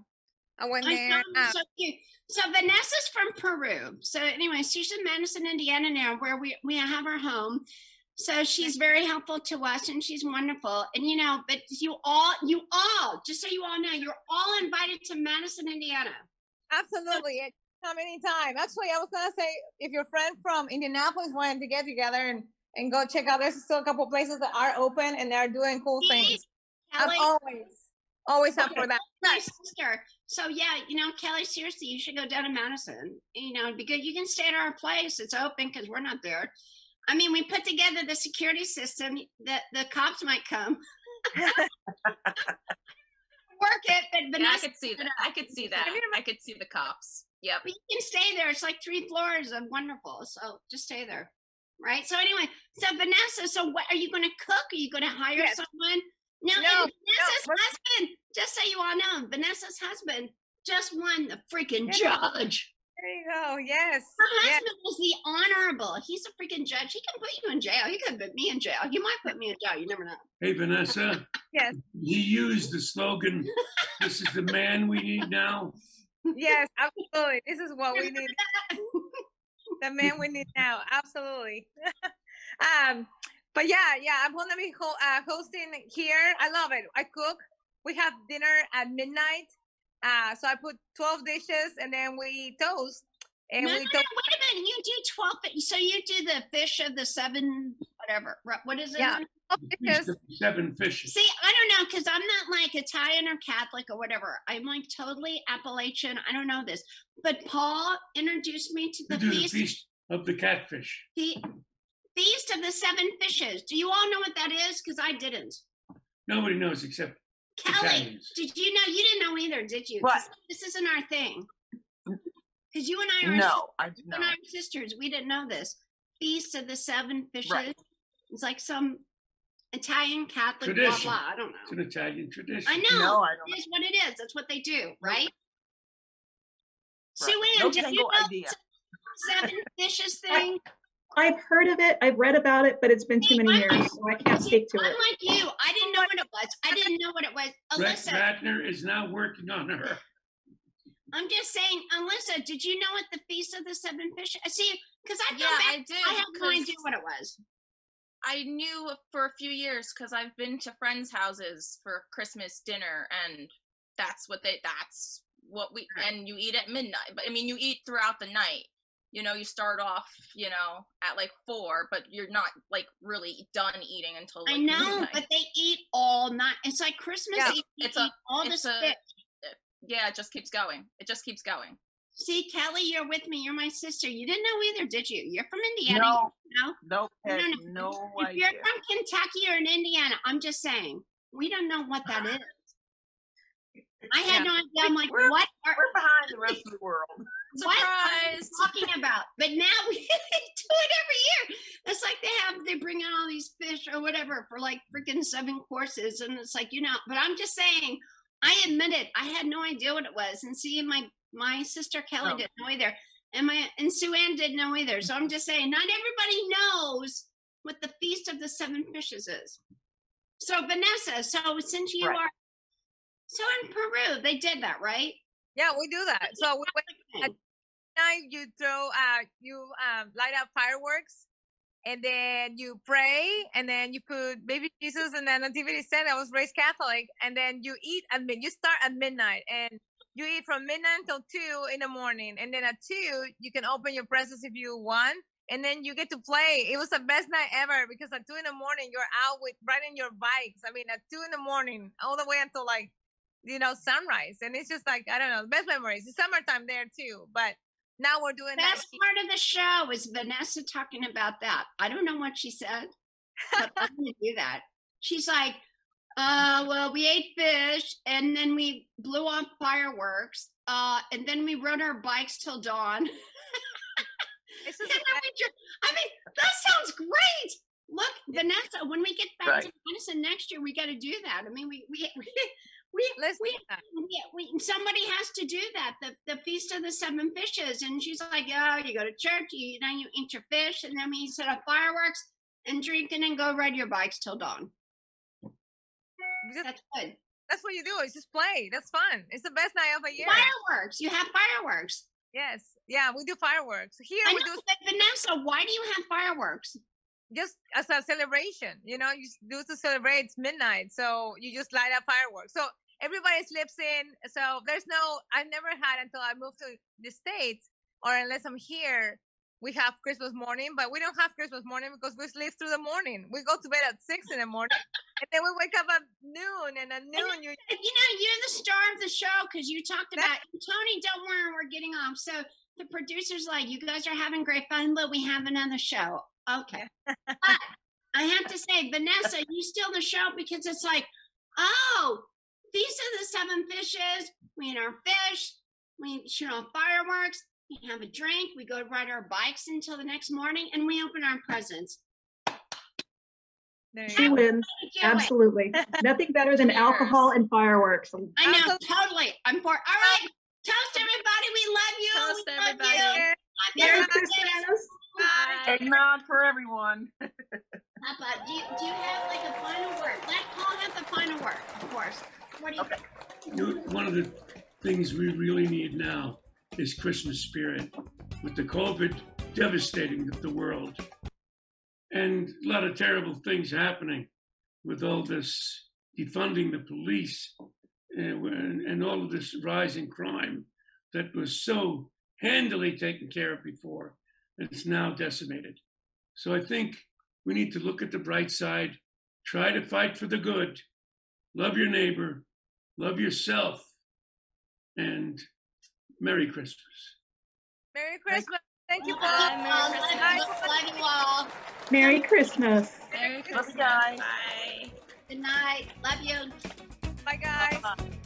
I went I there. um, so cute. So Vanessa's from Peru. So anyway, she's in Madison, Indiana now, where we we have our home. So she's very helpful to us, and she's wonderful. And you know, but you all, you all, just so you all know, you're all invited to Madison, Indiana. Absolutely. Come anytime. Actually, I was gonna say if your friend from Indianapolis wanted to get together and, and go check out, there's still a couple places that are open and they're doing cool things. I'm Kelly? always always up for that. My sister. So yeah, you know, Kelly, seriously, you should go down to Madison. You know, because you can stay at our place. It's open because we're not there. I mean, we put together the security system that the cops might come. Work it, but Yeah, I Vanessa, could see that. I could see that. I could see the cops. Yep. But you can stay there. It's like three floors of wonderful. So just stay there. Right. So anyway, so Vanessa, so what are you going to cook? Are you going to hire Yes. someone? Now, No, and Vanessa's no, husband, just so you all know, Vanessa's husband just won the freaking Yeah. judge. There you go. Yes. Her yes. husband was the honorable. He's a freaking judge. He can put you in jail. He could put me in jail. He might put me in jail. You never know. Hey, Vanessa. Yes. He used the slogan, "This is the man we need now." Yes, absolutely. This is what we need. the man we need now. Absolutely. um, but yeah, yeah, I'm gonna be ho- uh, hosting here. I love it. I cook. We have dinner at midnight. Uh, so I put 12 dishes and then we toast. And no, no, we no, toast. wait a minute. You do 12. So you do the fish of the seven, whatever. What is it? Yeah. Feast Seven fishes. See, I don't know because I'm not like Italian or Catholic or whatever. I'm like totally Appalachian. I don't know this. But Paul introduced me to the do the feast, feast of the catfish. the feast of the seven fishes. Do you all know what that is? Because I didn't. Nobody knows except Kelly, did you know? You didn't know either, did you? What? This isn't our thing. Because you and I are No, I did not. Sisters. We didn't know this. Feast of the seven fishes. Right. It's like some Italian Catholic Tradition. blah. I don't know. It's an Italian tradition. I know. No, I don't. It is what it is. That's what they do, right? Right. Sue Ann, No did you know idea. seven fishes thing? I've heard of it. I've read about it, but it's been too many years, so I can't speak to it. Unlike you, I didn't know what it was. I didn't know what it was. Brett Alyssa, Ratner is now working on her. I'm just saying, Alyssa, did you know what the Feast of the Seven Fish? Uh, I see, because I Yeah, I did. I had no 'cause idea what it was. I knew for a few years because I've been to friends' houses for Christmas dinner, and that's what they. That's what we. And you eat at midnight. But I mean, you eat throughout the night. You know, you start off, you know, at like four, but you're not like really done eating until like I know, midnight. but they eat all night. It's like Christmas Yeah, Eve. it's a- eat all it's this a- fish. yeah, it just keeps going. It just keeps going. See, Kelly, you're with me. You're my sister. You didn't know either, did you? You're from Indiana. No. You know? No, No, had no. no If idea. you're from Kentucky or in Indiana, I'm just saying, we don't know what that is. I had Yeah. no idea. I'm like, We're- what are We're behind the rest of the world. What are you Surprise! talking about? But now we do it every year. It's like they have they bring in all these fish or whatever for like freaking seven courses, and it's like you know. But I'm just saying, I admit it. I had no idea what it was, and see, my my sister Kelly Oh. didn't know either, and my and Sue Ann didn't know either. So I'm just saying, not everybody knows what the feast of the seven fishes is. So Vanessa, so since you Right. are so in Peru, they did that, right? Yeah, we do that. So we went night you throw uh you um light up fireworks and then you pray and then you put baby Jesus and then nativity said I was raised Catholic and then you eat at mid you start at midnight and you eat from midnight until two in the morning and then at two you can open your presents if you want and then you get to play. It was the best night ever because at two in the morning you're out with riding your bikes. I mean at two in the morning all the way until like you know sunrise and it's just like I don't know the best memories. It's summertime there too, but now we're doing that. best part of the show is Vanessa talking about that. I don't know what she said, but I'm gonna do that. She's like, uh, well, we ate fish and then we blew off fireworks, uh, and then we rode our bikes till dawn. and It's then just I mean, that sounds great. Look, Vanessa, when we get back Right. to Madison next year, we got to do that. I mean, we we we we, Let's we, that. we, we somebody has to do that. The the feast of the seven fishes, and she's like, "Oh, you go to church, you, know, you eat your fish, and then we set up fireworks and drink, and then go ride your bikes till dawn." Just- That's good. That's what you do. It's just play. That's fun. It's the best night of the year. Fireworks. You have fireworks. Yes. Yeah, we do fireworks. Here I we know, do Vanessa, why do you have fireworks? Just as a celebration. You know, you do to celebrate it's midnight, so you just light up fireworks. So everybody sleeps in. So there's no. I've never had until I moved to the states, or unless I'm here, we have Christmas morning. But we don't have Christmas morning because we sleep through the morning. We go to bed at six in the morning, and then we wake up at noon. And at noon, you You know, you're the star of the show because you talked about Tony. Don't worry, we're getting off. So the producer's like, "You guys are having great fun, but we have another show." Okay, but I have to say, Vanessa, you steal the show because it's like, oh, these are the seven fishes. We eat our fish. We shoot off fireworks. We have a drink. We go ride our bikes until the next morning, and we open our presents. She go. wins. You do it. Absolutely. Nothing better than alcohol and fireworks. I know, totally. I'm for. All right, toast everybody. We love you. Toast, we love everybody. you. Yeah. Merry Merry Christmas. Bye. Eggnog for everyone. Papa, do you, do you have like a final word? Let Paul have the final word, of course. What do you Okay. You know, one of the things we really need now is Christmas spirit. With the COVID devastating the world and a lot of terrible things happening with all this defunding the police uh, and, and all of this rising crime that was so handily taken care of before, it's now decimated. So I think we need to look at the bright side, try to fight for the good, love your neighbor, love yourself, and Merry Christmas. Merry Christmas. Thank you, Paul. you all. Love you, love you all. Merry Christmas. Merry Christmas. guys. Bye. Good night. Love you. Bye, guys.